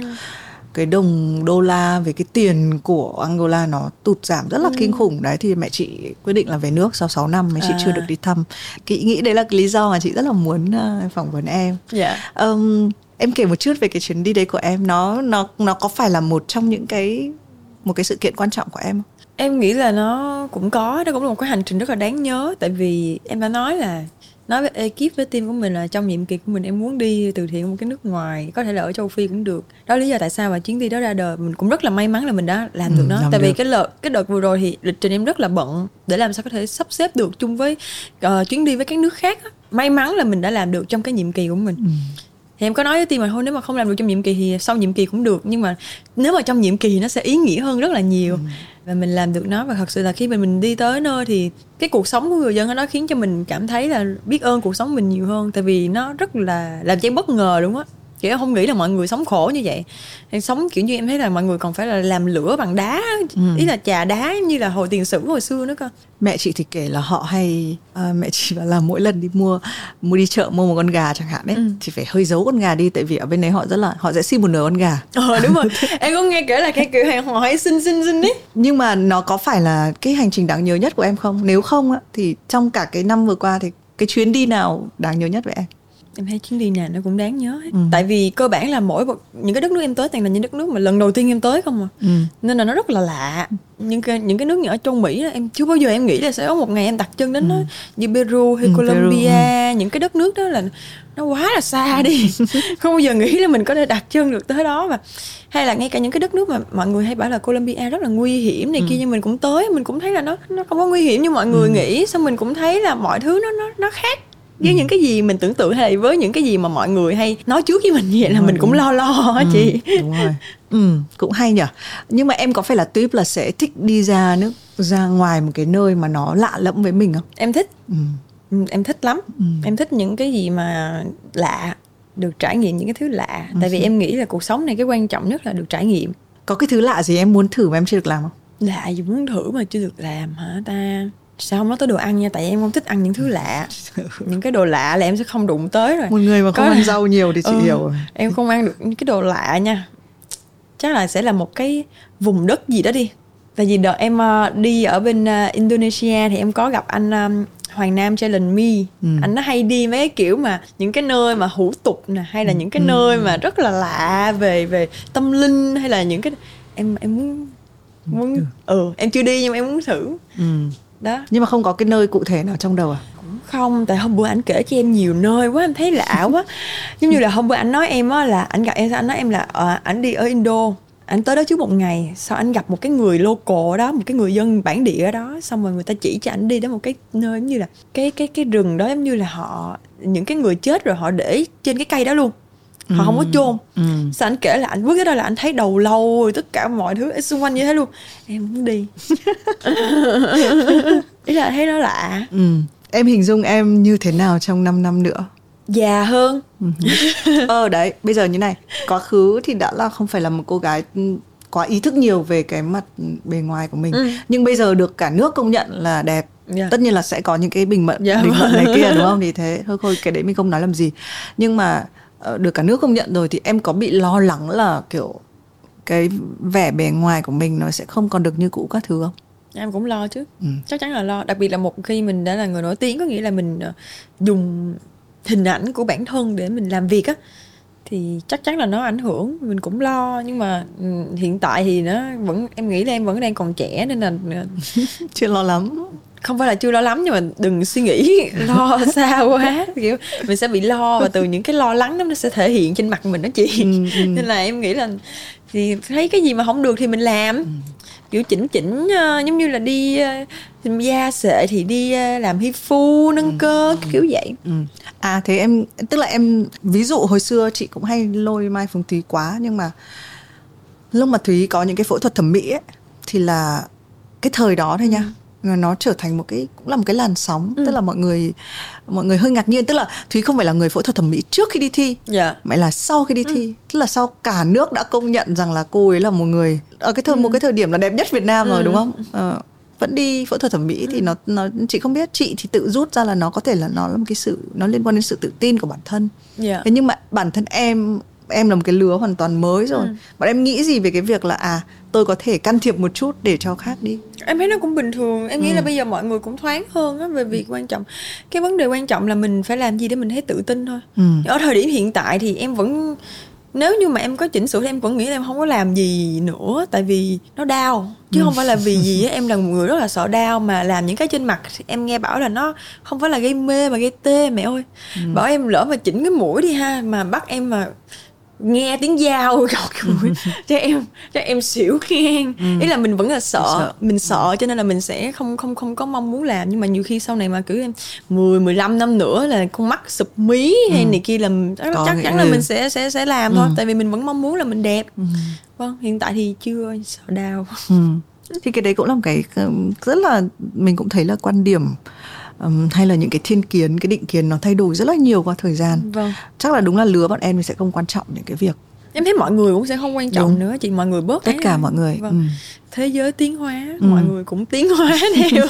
cái đồng đô la về cái tiền của Angola nó tụt giảm rất là kinh khủng. Đấy thì mẹ chị quyết định là về nước sau 6 năm chị À. chưa được đi thăm. Chị nghĩ đấy là cái lý do mà chị rất là muốn ờ, phỏng vấn em. Dạ. Ừm, em kể một chút về cái chuyến đi đấy của em. Nó nó nó có phải là một trong những cái một cái sự kiện quan trọng của em không? em nghĩ là nó cũng có đó cũng là một cái hành trình rất là đáng nhớ. Tại vì em đã nói là nói với ekip với team của mình là trong nhiệm kỳ của mình em muốn đi từ thiện một cái nước ngoài có thể là ở châu phi cũng được đó lý do tại sao mà chuyến đi đó ra đời mình cũng rất là may mắn là mình đã làm Ừ, được nó tại vì được. cái đợt cái đợt vừa rồi thì lịch trình em rất là bận để làm sao có thể sắp xếp được chung với ờ, chuyến đi với các nước khác á. may mắn là mình đã làm được trong cái nhiệm kỳ của mình thì em có nói với team mà thôi nếu mà không làm được trong nhiệm kỳ thì sau nhiệm kỳ cũng được nhưng mà nếu mà trong nhiệm kỳ thì nó sẽ ý nghĩa hơn rất là nhiều. Và mình làm được nó và thật sự là khi mình mình đi tới nơi thì cái cuộc sống của người dân ở đó khiến cho mình cảm thấy là biết ơn cuộc sống mình nhiều hơn tại vì nó rất là làm cho em bất ngờ đúng á em không nghĩ là mọi người sống khổ như vậy. Em sống kiểu như em thấy là mọi người còn phải là làm lửa bằng đá. Ừ. ý là trà đá như là hồi tiền sử hồi xưa nữa cơ. Mẹ chị thì kể là họ hay à, mẹ chị bảo là mỗi lần đi mua mua đi chợ mua một con gà chẳng hạn ấy ừ. thì phải hơi giấu con gà đi tại vì ở bên đấy họ rất là họ sẽ xin một nửa con gà. Ờ đúng rồi. Em có nghe kể là cái kiểu hàng họ hay xin xin xin đấy nhưng mà nó có phải là cái hành trình đáng nhớ nhất của em không? Nếu không á thì trong cả cái năm vừa qua thì cái chuyến đi nào đáng nhớ nhất với em em thấy chuyến đi nào nó cũng đáng nhớ hết. Ừ. tại vì cơ bản là mỗi một, những cái đất nước em tới toàn là những đất nước mà lần đầu tiên em tới không à ừ. nên là nó rất là lạ những cái những cái nước như ở trong mỹ đó, em chưa bao giờ em nghĩ là sẽ có một ngày em đặt chân đến ừ. nó như peru hay ừ, colombia Peru, ừ. những cái đất nước đó là nó quá là xa đi không bao giờ nghĩ là mình có thể đặt chân được tới đó và hay là ngay cả những cái đất nước mà mọi người hay bảo là Colombia rất là nguy hiểm này ừ. kia nhưng mình cũng tới mình cũng thấy là nó nó không có nguy hiểm như mọi người ừ. nghĩ xong mình cũng thấy là mọi thứ nó nó nó khác với ừ. những cái gì mình tưởng tượng hay với những cái gì mà mọi người hay nói trước với mình vậy là mình cũng lo lo hả ừ, chị? đúng rồi. Ừ cũng hay nhỉ nhưng mà em có phải là tuyếp là sẽ thích đi ra nước ra ngoài một cái nơi mà nó lạ lẫm với mình không? Em thích. Ừ. ừ em thích lắm. Ừ. em thích những cái gì mà lạ được trải nghiệm những cái thứ lạ. Ừ. tại vì em nghĩ là cuộc sống này cái quan trọng nhất là được trải nghiệm. Có cái thứ lạ gì em muốn thử mà em chưa được làm không? Lạ gì muốn thử mà chưa được làm hả ta sao không nói tới đồ ăn nha tại em không thích ăn những thứ lạ. Những cái đồ lạ là em sẽ không đụng tới rồi. Một người mà không Có... ăn rau nhiều thì chị ừ, hiểu rồi. em không ăn được những cái đồ lạ nha. Chắc là sẽ là một cái vùng đất gì đó đi. Tại vì đợt em ờ, đi ở bên ờ, Indonesia thì em có gặp anh Hoàng Nam Challenge Me. Ừ. anh nó hay đi mấy cái kiểu mà những cái nơi mà hủ tục nè hay là ừ. những cái ừ. nơi mà rất là lạ về về tâm linh hay là những cái em em muốn muốn ừ em chưa đi nhưng mà em muốn thử. Ừ đó. Nhưng mà không có cái nơi cụ thể nào trong đầu à? Không tại hôm bữa anh kể cho em nhiều nơi quá em thấy lạ quá. Giống như là hôm bữa anh nói em á là anh gặp em anh nói em là à, anh đi ở Indo anh tới đó trước một ngày sau anh gặp một cái người local đó một cái người dân bản địa ở đó xong rồi người ta chỉ cho anh đi đến một cái nơi giống như là cái cái cái rừng đó giống như là họ những cái người chết rồi họ để trên cái cây đó luôn họ ừ. không có ừ. chôn ừ. sao anh kể là anh bước tới đó là anh thấy đầu lâu rồi tất cả mọi thứ xung quanh như thế luôn em muốn đi ý là thấy nó lạ ừ. em hình dung em như thế nào trong 5 năm nữa già hơn ừ. ờ đấy bây giờ như này quá khứ thì đã là không phải là một cô gái quá ý thức nhiều về cái mặt bề ngoài của mình ừ. nhưng bây giờ được cả nước công nhận là đẹp Yeah. Dạ. tất nhiên là sẽ có những cái bình luận yeah. bình luận này kia đúng không thì thế thôi thôi cái đấy mình không nói làm gì nhưng mà được cả nước công nhận rồi thì em có bị lo lắng là kiểu cái vẻ bề ngoài của mình nó sẽ không còn được như cũ các thứ không? Em cũng lo chứ. Ừ. Chắc chắn là lo. Đặc biệt là một khi mình đã là người nổi tiếng có nghĩa là mình ờ, dùng hình ảnh của bản thân để mình làm việc á thì chắc chắn là nó ảnh hưởng mình cũng lo. Nhưng mà ừ, hiện tại thì nó vẫn em nghĩ là em vẫn đang còn trẻ nên là ờ, chưa lo lắm. không phải là chưa lo lắm nhưng mà đừng suy nghĩ lo xa quá. Kiểu mình sẽ bị lo và từ những cái lo lắng đó nó sẽ thể hiện trên mặt mình đó chị. Ừ, ừ. nên là em nghĩ là thì thấy cái gì mà không được thì mình làm. Ừ. kiểu chỉnh chỉnh uh, giống như là đi da sệ thì đi uh, làm hi phu nâng ừ. cơ ừ. kiểu vậy ừ. à thế em tức là em ví dụ hồi xưa chị cũng hay lôi mai phương thúy quá nhưng mà lúc mà thúy có những cái phẫu thuật thẩm mỹ ấy thì là cái thời đó thôi nha ừ nó trở thành một cái cũng là một cái làn sóng ừ. tức là mọi người mọi người hơi ngạc nhiên tức là thúy không phải là người phẫu thuật thẩm mỹ trước khi đi thi yeah. Dạ. mà là sau khi đi ừ. thi tức là sau cả nước đã công nhận rằng là cô ấy là một người ở cái thời ừ. một cái thời điểm là đẹp nhất việt nam ừ. rồi đúng không ờ, vẫn đi phẫu thuật thẩm mỹ ừ. thì nó nó chị không biết chị thì tự rút ra là nó có thể là nó là một cái sự nó liên quan đến sự tự tin của bản thân yeah. Dạ. thế nhưng mà bản thân em em là một cái lứa hoàn toàn mới rồi. Ừ. bọn em nghĩ gì về cái việc là à tôi có thể can thiệp một chút để cho khác đi? Em thấy nó cũng bình thường. Em nghĩ ừ. là bây giờ mọi người cũng thoáng hơn á về việc quan trọng. Cái vấn đề quan trọng là mình phải làm gì để mình thấy tự tin thôi. Ừ. ở thời điểm hiện tại thì em vẫn nếu như mà em có chỉnh sửa thì em vẫn nghĩ là em không có làm gì nữa tại vì nó đau. Chứ không phải là vì gì á em là một người rất là sợ đau mà làm những cái trên mặt em nghe bảo là nó không phải là gây mê mà gây tê mẹ ơi. Ừ. bảo em lỡ mà chỉnh cái mũi đi ha mà bắt em mà nghe tiếng dao cho em cho em xỉu ngang ừ. ý là mình vẫn là sợ, sợ. mình sợ cho nên là mình sẽ không không không có mong muốn làm nhưng mà nhiều khi sau này mà cứ em 10 15 năm nữa là con mắt sụp mí hay ừ. này kia là chắc chắn là mình sẽ sẽ sẽ làm ừ. thôi tại vì mình vẫn mong muốn là mình đẹp ừ. vâng hiện tại thì chưa sợ đau ừ. thì cái đấy cũng là một cái rất là mình cũng thấy là quan điểm um, hay là những cái thiên kiến cái định kiến nó thay đổi rất là nhiều qua thời gian vâng chắc là đúng là lứa bọn em thì sẽ không quan trọng những cái việc em thấy mọi người cũng sẽ không quan trọng Đúng. nữa chị mọi người bớt tất cả mọi người vâng. ừ. thế giới tiến hóa Ừ. mọi người cũng tiến hóa theo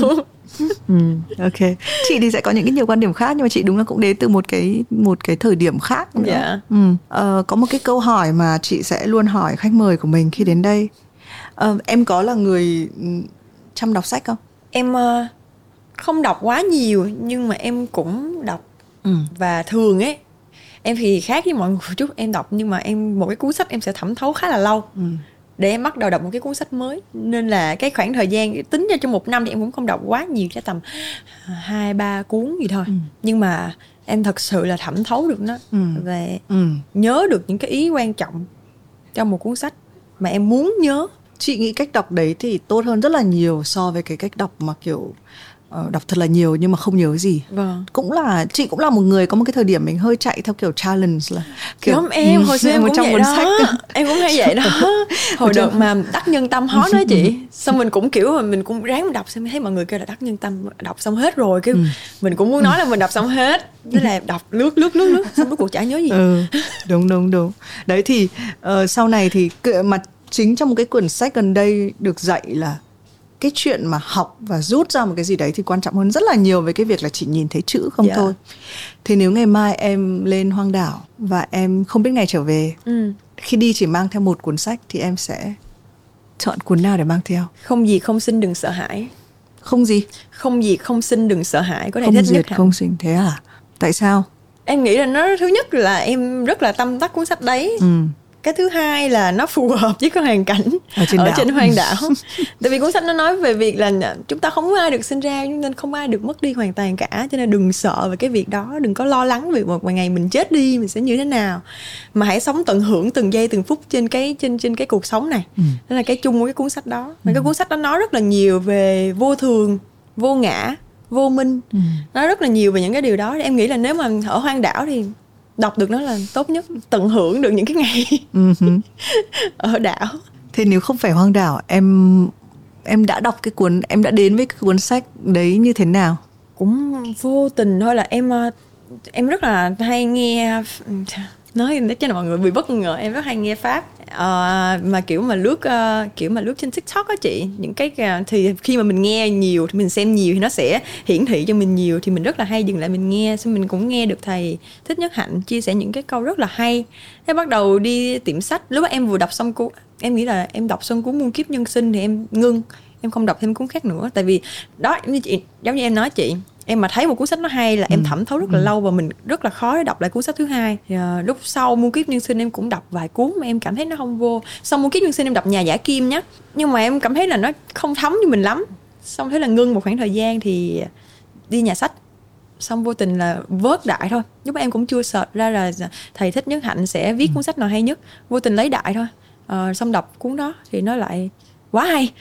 Ừ, ok chị thì sẽ có những cái nhiều quan điểm khác nhưng mà chị đúng là cũng đến từ một cái một cái thời điểm khác nữa Dạ. ừ. ờ, có một cái câu hỏi mà chị sẽ luôn hỏi khách mời của mình khi đến đây ờ, em có là người chăm đọc sách không em ờ, không đọc quá nhiều nhưng mà em cũng đọc ừ. và thường ấy em thì khác với mọi người chút em đọc nhưng mà em một cái cuốn sách em sẽ thẩm thấu khá là lâu Ừ. để em bắt đầu đọc một cái cuốn sách mới nên là cái khoảng thời gian tính ra trong một năm thì em cũng không đọc quá nhiều chắc tầm hai ba cuốn gì thôi Ừ. nhưng mà em thật sự là thẩm thấu được nó Ừ. và Ừ. nhớ được những cái ý quan trọng trong một cuốn sách mà em muốn nhớ chị nghĩ cách đọc đấy thì tốt hơn rất là nhiều so với cái cách đọc mà kiểu đọc thật là nhiều nhưng mà không nhớ gì. Vâng. Cũng là chị cũng là một người có một cái thời điểm mình hơi chạy theo kiểu challenge là kiểu Giống em hồi xưa em cũng trong vậy đó. sách em cũng hay vậy đó. Hồi đợt mà đắc nhân tâm hot đó chị. Xong mình cũng kiểu mình cũng ráng đọc xem thấy mọi người kêu là đắc nhân tâm đọc xong hết rồi kêu mình cũng muốn nói là mình đọc xong hết. Thế là đọc lướt lướt lướt lướt xong cuối cuộc chả nhớ gì. Ừ đúng đúng đúng. Đấy thì ờ, sau này thì cái- mà chính trong một cái quyển sách gần đây được dạy là cái chuyện mà học và rút ra một cái gì đấy thì quan trọng hơn rất là nhiều với cái việc là chỉ nhìn thấy chữ không Dạ. thôi. Thì nếu ngày mai em lên hoang đảo và em không biết ngày trở về ừ. khi đi chỉ mang theo một cuốn sách thì em sẽ chọn cuốn nào để mang theo? Không gì không xin đừng sợ hãi. Không gì? Không gì không xin đừng sợ hãi có thể không thích nhất diệt hẳn. không sinh thế à? Tại sao? Em nghĩ là nó thứ nhất là em rất là tâm đắc cuốn sách đấy. Ừ cái thứ hai là nó phù hợp với cái hoàn cảnh Ở trên đảo. hoang đảo. Tại vì cuốn sách nó nói về việc là chúng ta không có ai được sinh ra nên không ai được mất đi hoàn toàn cả cho nên đừng sợ về cái việc đó đừng có lo lắng về một ngày mình chết đi mình sẽ như thế nào. Mà hãy sống tận hưởng từng giây từng phút trên cái trên trên cái cuộc sống này. Ừ. đó là cái chung của cái cuốn sách đó. Và cái cuốn sách đó nói rất là nhiều về vô thường vô ngã vô minh. Ừ. nói rất là nhiều về những cái điều đó. Em nghĩ là nếu mà ở hoang đảo thì đọc được nó là tốt nhất tận hưởng được những cái ngày Ừ ở đảo Thế nếu không phải hoang đảo em em đã đọc cái cuốn em đã đến với cái cuốn sách đấy như thế nào? cũng vô tình thôi là em ờ, em rất là hay nghe nói cho mọi người bị bất ngờ em rất hay nghe pháp. À, mà kiểu mà lướt uh, kiểu mà lướt trên tiktok á chị những cái uh, thì khi mà mình nghe nhiều thì mình xem nhiều thì nó sẽ hiển thị cho mình nhiều thì mình rất là hay dừng lại mình nghe xong mình cũng nghe được thầy thích nhất hạnh chia sẻ những cái câu rất là hay. Thế bắt đầu đi tiệm sách lúc đó em vừa đọc xong cuốn em nghĩ là em đọc xong cuốn muôn kiếp nhân sinh thì em ngưng em không đọc thêm cuốn khác nữa. Tại vì đó giống như chị giống như em nói chị em mà thấy một cuốn sách nó hay là em thẩm thấu rất là lâu và mình rất là khó để đọc lại cuốn sách thứ hai. Thì, ờ, lúc sau muôn kiếp nhân sinh em cũng đọc vài cuốn mà em cảm thấy nó không vô. Xong muôn kiếp nhân sinh em đọc nhà giả kim nhá. Nhưng mà em cảm thấy là nó không thấm như mình lắm. Xong thế là ngưng một khoảng thời gian thì đi nhà sách. Xong vô tình là vớt đại thôi. Lúc em cũng chưa sợ ra là thầy thích nhất hạnh sẽ viết cuốn sách nào hay nhất. Vô tình lấy đại thôi. Ờ, xong đọc cuốn đó thì nó lại quá hay.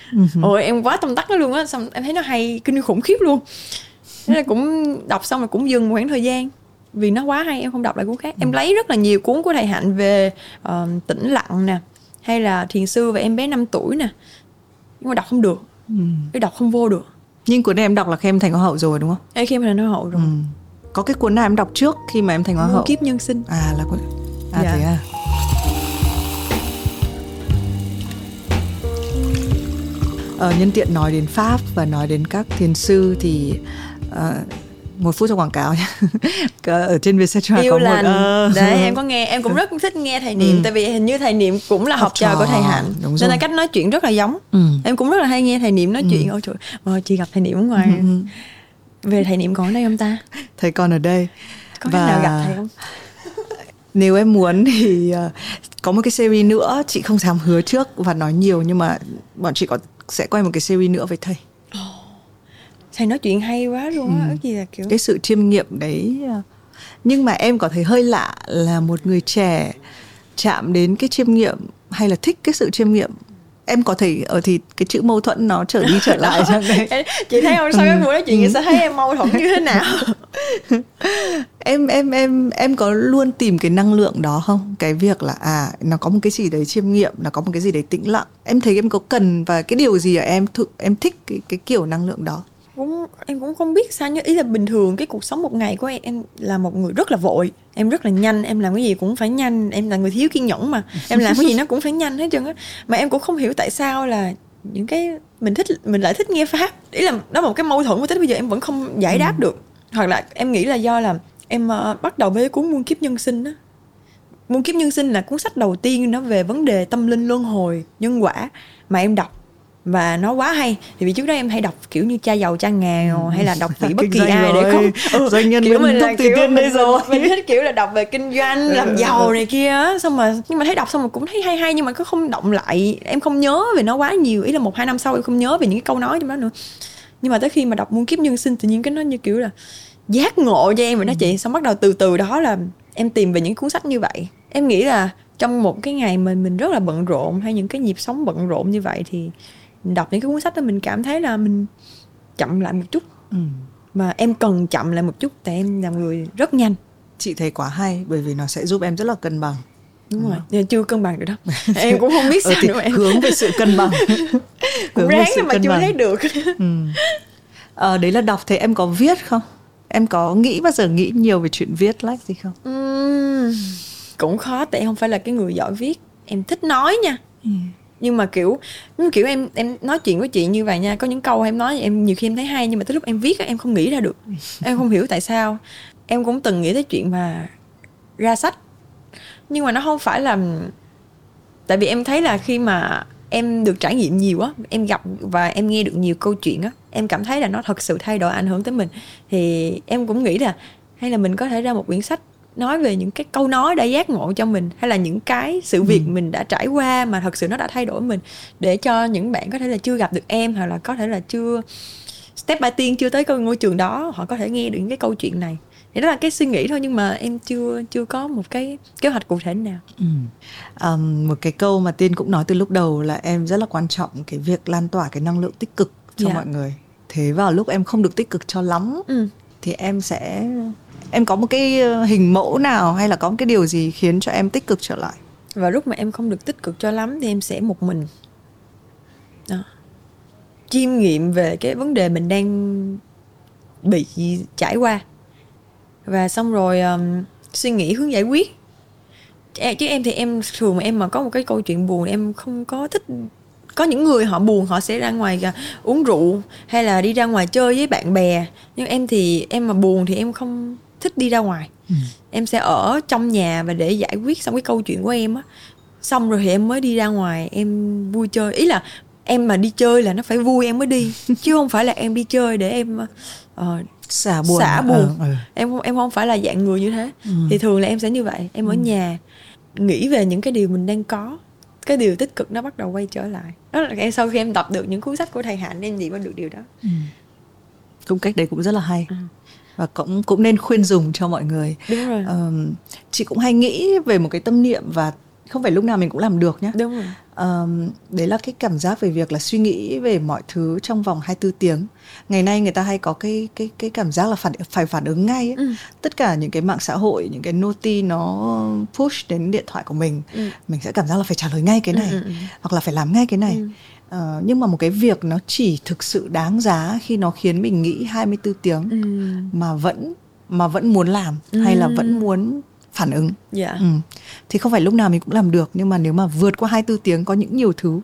Ôi em quá tâm đắc nó luôn á. Xong em thấy nó hay kinh khủng khiếp luôn thế là cũng đọc xong rồi cũng dừng một khoảng thời gian vì nó quá hay em không đọc lại cuốn khác em lấy rất là nhiều cuốn của thầy hạnh về ờ, tĩnh lặng nè hay là thiền sư và em bé 5 tuổi nè nhưng mà đọc không được cái đọc không vô được Nhưng cuốn này em đọc là khi em thành hoa hậu rồi đúng không? em khi mà là nó hậu rồi Ừ. Có cái cuốn nào em đọc trước khi mà em thành hoa hậu? kiếp nhân sinh À là cuốn À Dạ. thế à. Ờ, nhân tiện nói đến pháp và nói đến các thiền sư thì ờ, một phút cho quảng cáo nhé ở trên Vietcetera yêu có một lành. ờ, đấy em có nghe em cũng rất thích nghe thầy niệm Ừ. tại vì hình như thầy niệm cũng là học, Học trò trò, của thầy hạnh. đúng nên rồi. là cách nói chuyện rất là giống. Ừ. em cũng rất là hay nghe thầy niệm nói chuyện. Ôi trời ơi, chị gặp thầy niệm ở ngoài. Ừ. về thầy niệm còn ở đây không ta? Thầy còn ở đây. Có khi nào gặp thầy không? nếu em muốn thì ờ, có một cái series nữa chị không dám hứa trước và nói nhiều nhưng mà bọn chị có sẽ quay một cái series nữa với thầy thầy nói chuyện hay quá luôn á Ừ. cái gì là kiểu cái sự chiêm nghiệm đấy ờ, nhưng mà em có thấy hơi lạ là một người trẻ chạm đến cái chiêm nghiệm hay là thích cái sự chiêm nghiệm. Em có thể ở thì cái chữ mâu thuẫn nó trở đi trở lại trong đấy. Chị thấy không? Sau cái buổi nói chuyện chị sẽ thấy em mâu thuẫn như thế nào? Em em em em có luôn tìm cái năng lượng đó không? Cái việc là à nó có một cái gì đấy chiêm nghiệm nó có một cái gì đấy tĩnh lặng. Em thấy em có cần và cái điều gì ở em thự, em thích cái cái kiểu năng lượng đó cũng em cũng không biết sao nhưng ý là bình thường cái cuộc sống một ngày của em em là một người rất là vội. Em rất là nhanh. Em làm cái gì cũng phải nhanh. Em là người thiếu kiên nhẫn mà. Em làm cái gì nó cũng phải nhanh hết trơn á. Mà em cũng không hiểu tại sao là những cái mình thích mình lại thích nghe pháp. Ý là đó một cái mâu thuẫn của tới bây giờ em vẫn không giải đáp được. Hoặc là em nghĩ là do là em uh, bắt đầu với cuốn muôn kiếp nhân sinh á. Muôn kiếp nhân sinh là cuốn sách đầu tiên nó về vấn đề tâm linh luân hồi nhân quả mà em đọc và nó quá hay. Thì vì trước đó em hay đọc kiểu như cha giàu cha nghèo ừ. hay là đọc về bất kỳ ai để không ừ, doanh nhân kiểu mình là kiểu mình, rồi. mình thích kiểu là đọc về kinh doanh làm ừ. giàu này kia. Á xong mà nhưng mà thấy đọc xong rồi cũng thấy hay hay nhưng mà cứ không động lại. Em không nhớ về nó quá nhiều. Ý là một hai năm sau em không nhớ về những cái câu nói trong đó nữa. Nhưng mà tới khi mà đọc muôn kiếp nhân sinh tự nhiên cái nó như kiểu là giác ngộ cho em rồi đó ừ. chị xong bắt đầu từ từ đó là em tìm về những cuốn sách như vậy. Em nghĩ là trong một cái ngày mình mình rất là bận rộn hay những cái nhịp sống bận rộn như vậy thì đọc những cái cuốn sách đó mình cảm thấy là mình chậm lại một chút. Ừ. mà em cần chậm lại một chút tại em là người rất nhanh. Chị thấy quá hay bởi vì nó sẽ giúp em rất là cân bằng. Đúng rồi ừ. chưa cân bằng được đâu. Em cũng không biết ừ, sao nữa em. hướng về sự cân bằng. Cũng ráng mà chưa bằng. thấy được. Ừ. à, đấy là đọc thì em có viết không? Em có nghĩ bao giờ nghĩ nhiều về chuyện viết like gì không? Uhm, cũng khó tại em không phải là cái người giỏi viết. Em thích nói nha. Ừ nhưng mà, kiểu nhưng kiểu em em nói chuyện với chị như vậy nha, có những câu em nói em nhiều khi em thấy hay nhưng mà tới lúc em viết em không nghĩ ra được. Em không hiểu tại sao. Em cũng từng nghĩ tới chuyện mà ra sách. Nhưng mà nó không phải là, tại vì em thấy là khi mà em được trải nghiệm nhiều á, em gặp và em nghe được nhiều câu chuyện á, em cảm thấy là nó thật sự thay đổi ảnh hưởng tới mình. Thì em cũng nghĩ là hay là mình có thể ra một quyển sách nói về những cái câu nói đã giác ngộ cho mình hay là những cái sự việc ừ. mình đã trải qua mà thật sự nó đã thay đổi mình để cho những bạn có thể là chưa gặp được em hoặc là có thể là chưa step by tiên chưa tới ngôi trường đó họ có thể nghe được những cái câu chuyện này thì đó là cái suy nghĩ thôi nhưng mà em chưa chưa có một cái kế hoạch cụ thể nào ừ. um, một cái câu mà tiên cũng nói từ lúc đầu là em rất là quan trọng cái việc lan tỏa cái năng lượng tích cực cho yeah. Dạ. mọi người thế vào lúc em không được tích cực cho lắm ừ. thì em sẽ em có một cái ờ, hình mẫu nào hay là có một cái điều gì khiến cho em tích cực trở lại? Và lúc mà em không được tích cực cho lắm thì em sẽ một mình. Đó. Chiêm nghiệm về cái vấn đề mình đang bị trải qua. Và xong rồi um, suy nghĩ hướng giải quyết. Chứ em thì em thường mà em mà có một cái câu chuyện buồn em không có thích có những người họ buồn họ sẽ ra ngoài à, uống rượu hay là đi ra ngoài chơi với bạn bè. Nhưng em thì em mà buồn thì em không thích đi ra ngoài. Ừ. em sẽ ở trong nhà và để giải quyết xong cái câu chuyện của em á. Xong rồi thì em mới đi ra ngoài em vui chơi. Ý là em mà đi chơi là nó phải vui em mới đi. Chứ không phải là em đi chơi để em uh, xả buồn. xả buồn. Ừ, ừ. em em không phải là dạng người như thế. Ừ. thì thường là em sẽ như vậy. Em ở ừ. nhà nghĩ về những cái điều mình đang có. Cái điều tích cực nó bắt đầu quay trở lại. Đó là em sau khi em đọc được những cuốn sách của thầy hạnh em gì qua được điều đó. Ừ. cũng cách đấy cũng rất là hay. Ừ và cũng cũng nên khuyên dùng cho mọi người đúng rồi um, chị cũng hay nghĩ về một cái tâm niệm và không phải lúc nào mình cũng làm được nhé đúng rồi um, đấy là cái cảm giác về việc là suy nghĩ về mọi thứ trong vòng 24 tiếng ngày nay người ta hay có cái cái cái cảm giác là phản phải phản ứng ngay ấy. Ừ. tất cả những cái mạng xã hội những cái noti nó push đến điện thoại của mình ừ. mình sẽ cảm giác là phải trả lời ngay cái này ừ, ừ, ừ. hoặc là phải làm ngay cái này ừ Uh, nhưng mà một cái việc nó chỉ thực sự đáng giá khi nó khiến mình nghĩ 24 tiếng ừ. mà vẫn mà vẫn muốn làm ừ. hay là vẫn muốn phản ứng. Yeah. Ừ. Thì không phải lúc nào mình cũng làm được nhưng mà nếu mà vượt qua 24 tiếng có những nhiều thứ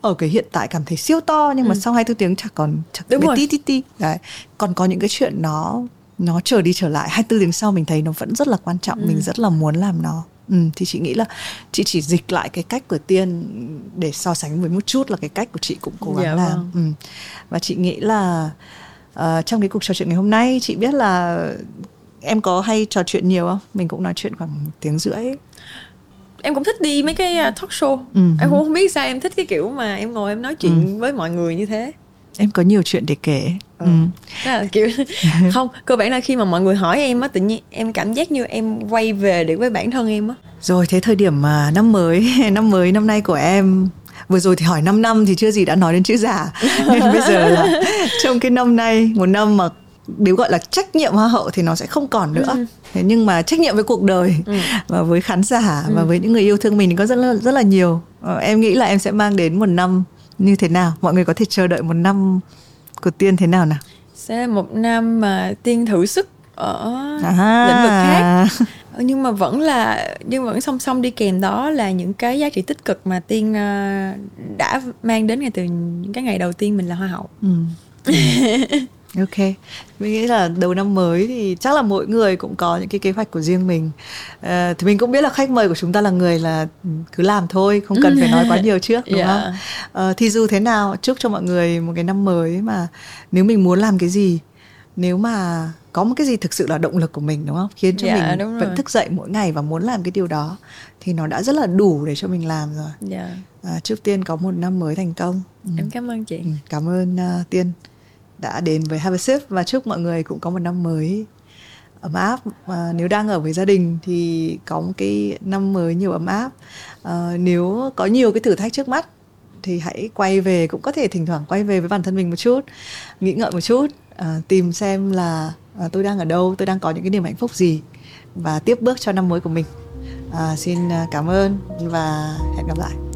ở cái hiện tại cảm thấy siêu to nhưng ừ. mà sau 24 tiếng chẳng còn chẳng Đúng tí tí tí. Đấy. Còn có những cái chuyện nó nó trở đi trở lại 24 tiếng sau mình thấy nó vẫn rất là quan trọng, ừ. mình rất là muốn làm nó. Ừ, thì chị nghĩ là chị chỉ dịch lại cái cách của tiên để so sánh với một chút là cái cách của chị cũng cố gắng dạ, làm vâng. ừ. và chị nghĩ là uh, trong cái cuộc trò chuyện ngày hôm nay chị biết là em có hay trò chuyện nhiều không mình cũng nói chuyện khoảng một tiếng rưỡi em cũng thích đi mấy cái à, talk show ừ. em cũng không biết sao em thích cái kiểu mà em ngồi em nói chuyện ừ. với mọi người như thế em có nhiều chuyện để kể ừ. ừ. là kiểu không cơ bản là khi mà mọi người hỏi em á tự nhiên em cảm giác như em quay về được với bản thân em á rồi thế thời điểm mà năm mới năm mới năm nay của em vừa rồi thì hỏi 5 năm thì chưa gì đã nói đến chữ giả nên bây giờ là trong cái năm nay một năm mà nếu gọi là trách nhiệm hoa hậu thì nó sẽ không còn nữa ừ. thế nhưng mà trách nhiệm với cuộc đời ừ. và với khán giả ừ. và với những người yêu thương mình thì có rất là rất là nhiều ờ, em nghĩ là em sẽ mang đến một năm như thế nào? Mọi người có thể chờ đợi một năm của tiên thế nào nào? Sẽ là một năm mà tiên thử sức ở à. lĩnh vực khác. Nhưng mà vẫn là nhưng vẫn song song đi kèm đó là những cái giá trị tích cực mà tiên ờ, đã mang đến ngay từ những cái ngày đầu tiên mình là hoa hậu. Ừ. ok. Mình nghĩ là đầu năm mới thì chắc là mỗi người cũng có những cái kế hoạch của riêng mình. À, thì mình cũng biết là khách mời của chúng ta là người là cứ làm thôi không cần phải nói quá nhiều trước đúng yeah. không? À, thì dù thế nào chúc cho mọi người một cái năm mới mà nếu mình muốn làm cái gì nếu mà có một cái gì thực sự là động lực của mình đúng không? Khiến cho yeah, mình vẫn thức dậy mỗi ngày và muốn làm cái điều đó thì nó đã rất là đủ để cho mình làm rồi. Yeah. à, trước tiên có một năm mới thành công. Ừ. em cảm ơn chị. Ừ, cảm ơn uh, tiên đã đến với Have a Sip và chúc mọi người cũng có một năm mới ấm áp. À, nếu đang ở với gia đình thì có một cái năm mới nhiều ấm áp. À, nếu có nhiều cái thử thách trước mắt thì hãy quay về cũng có thể thỉnh thoảng quay về với bản thân mình một chút nghĩ ngợi một chút à, tìm xem là à, tôi đang ở đâu tôi đang có những cái niềm hạnh phúc gì và tiếp bước cho năm mới của mình. À, xin à, cảm ơn và hẹn gặp lại.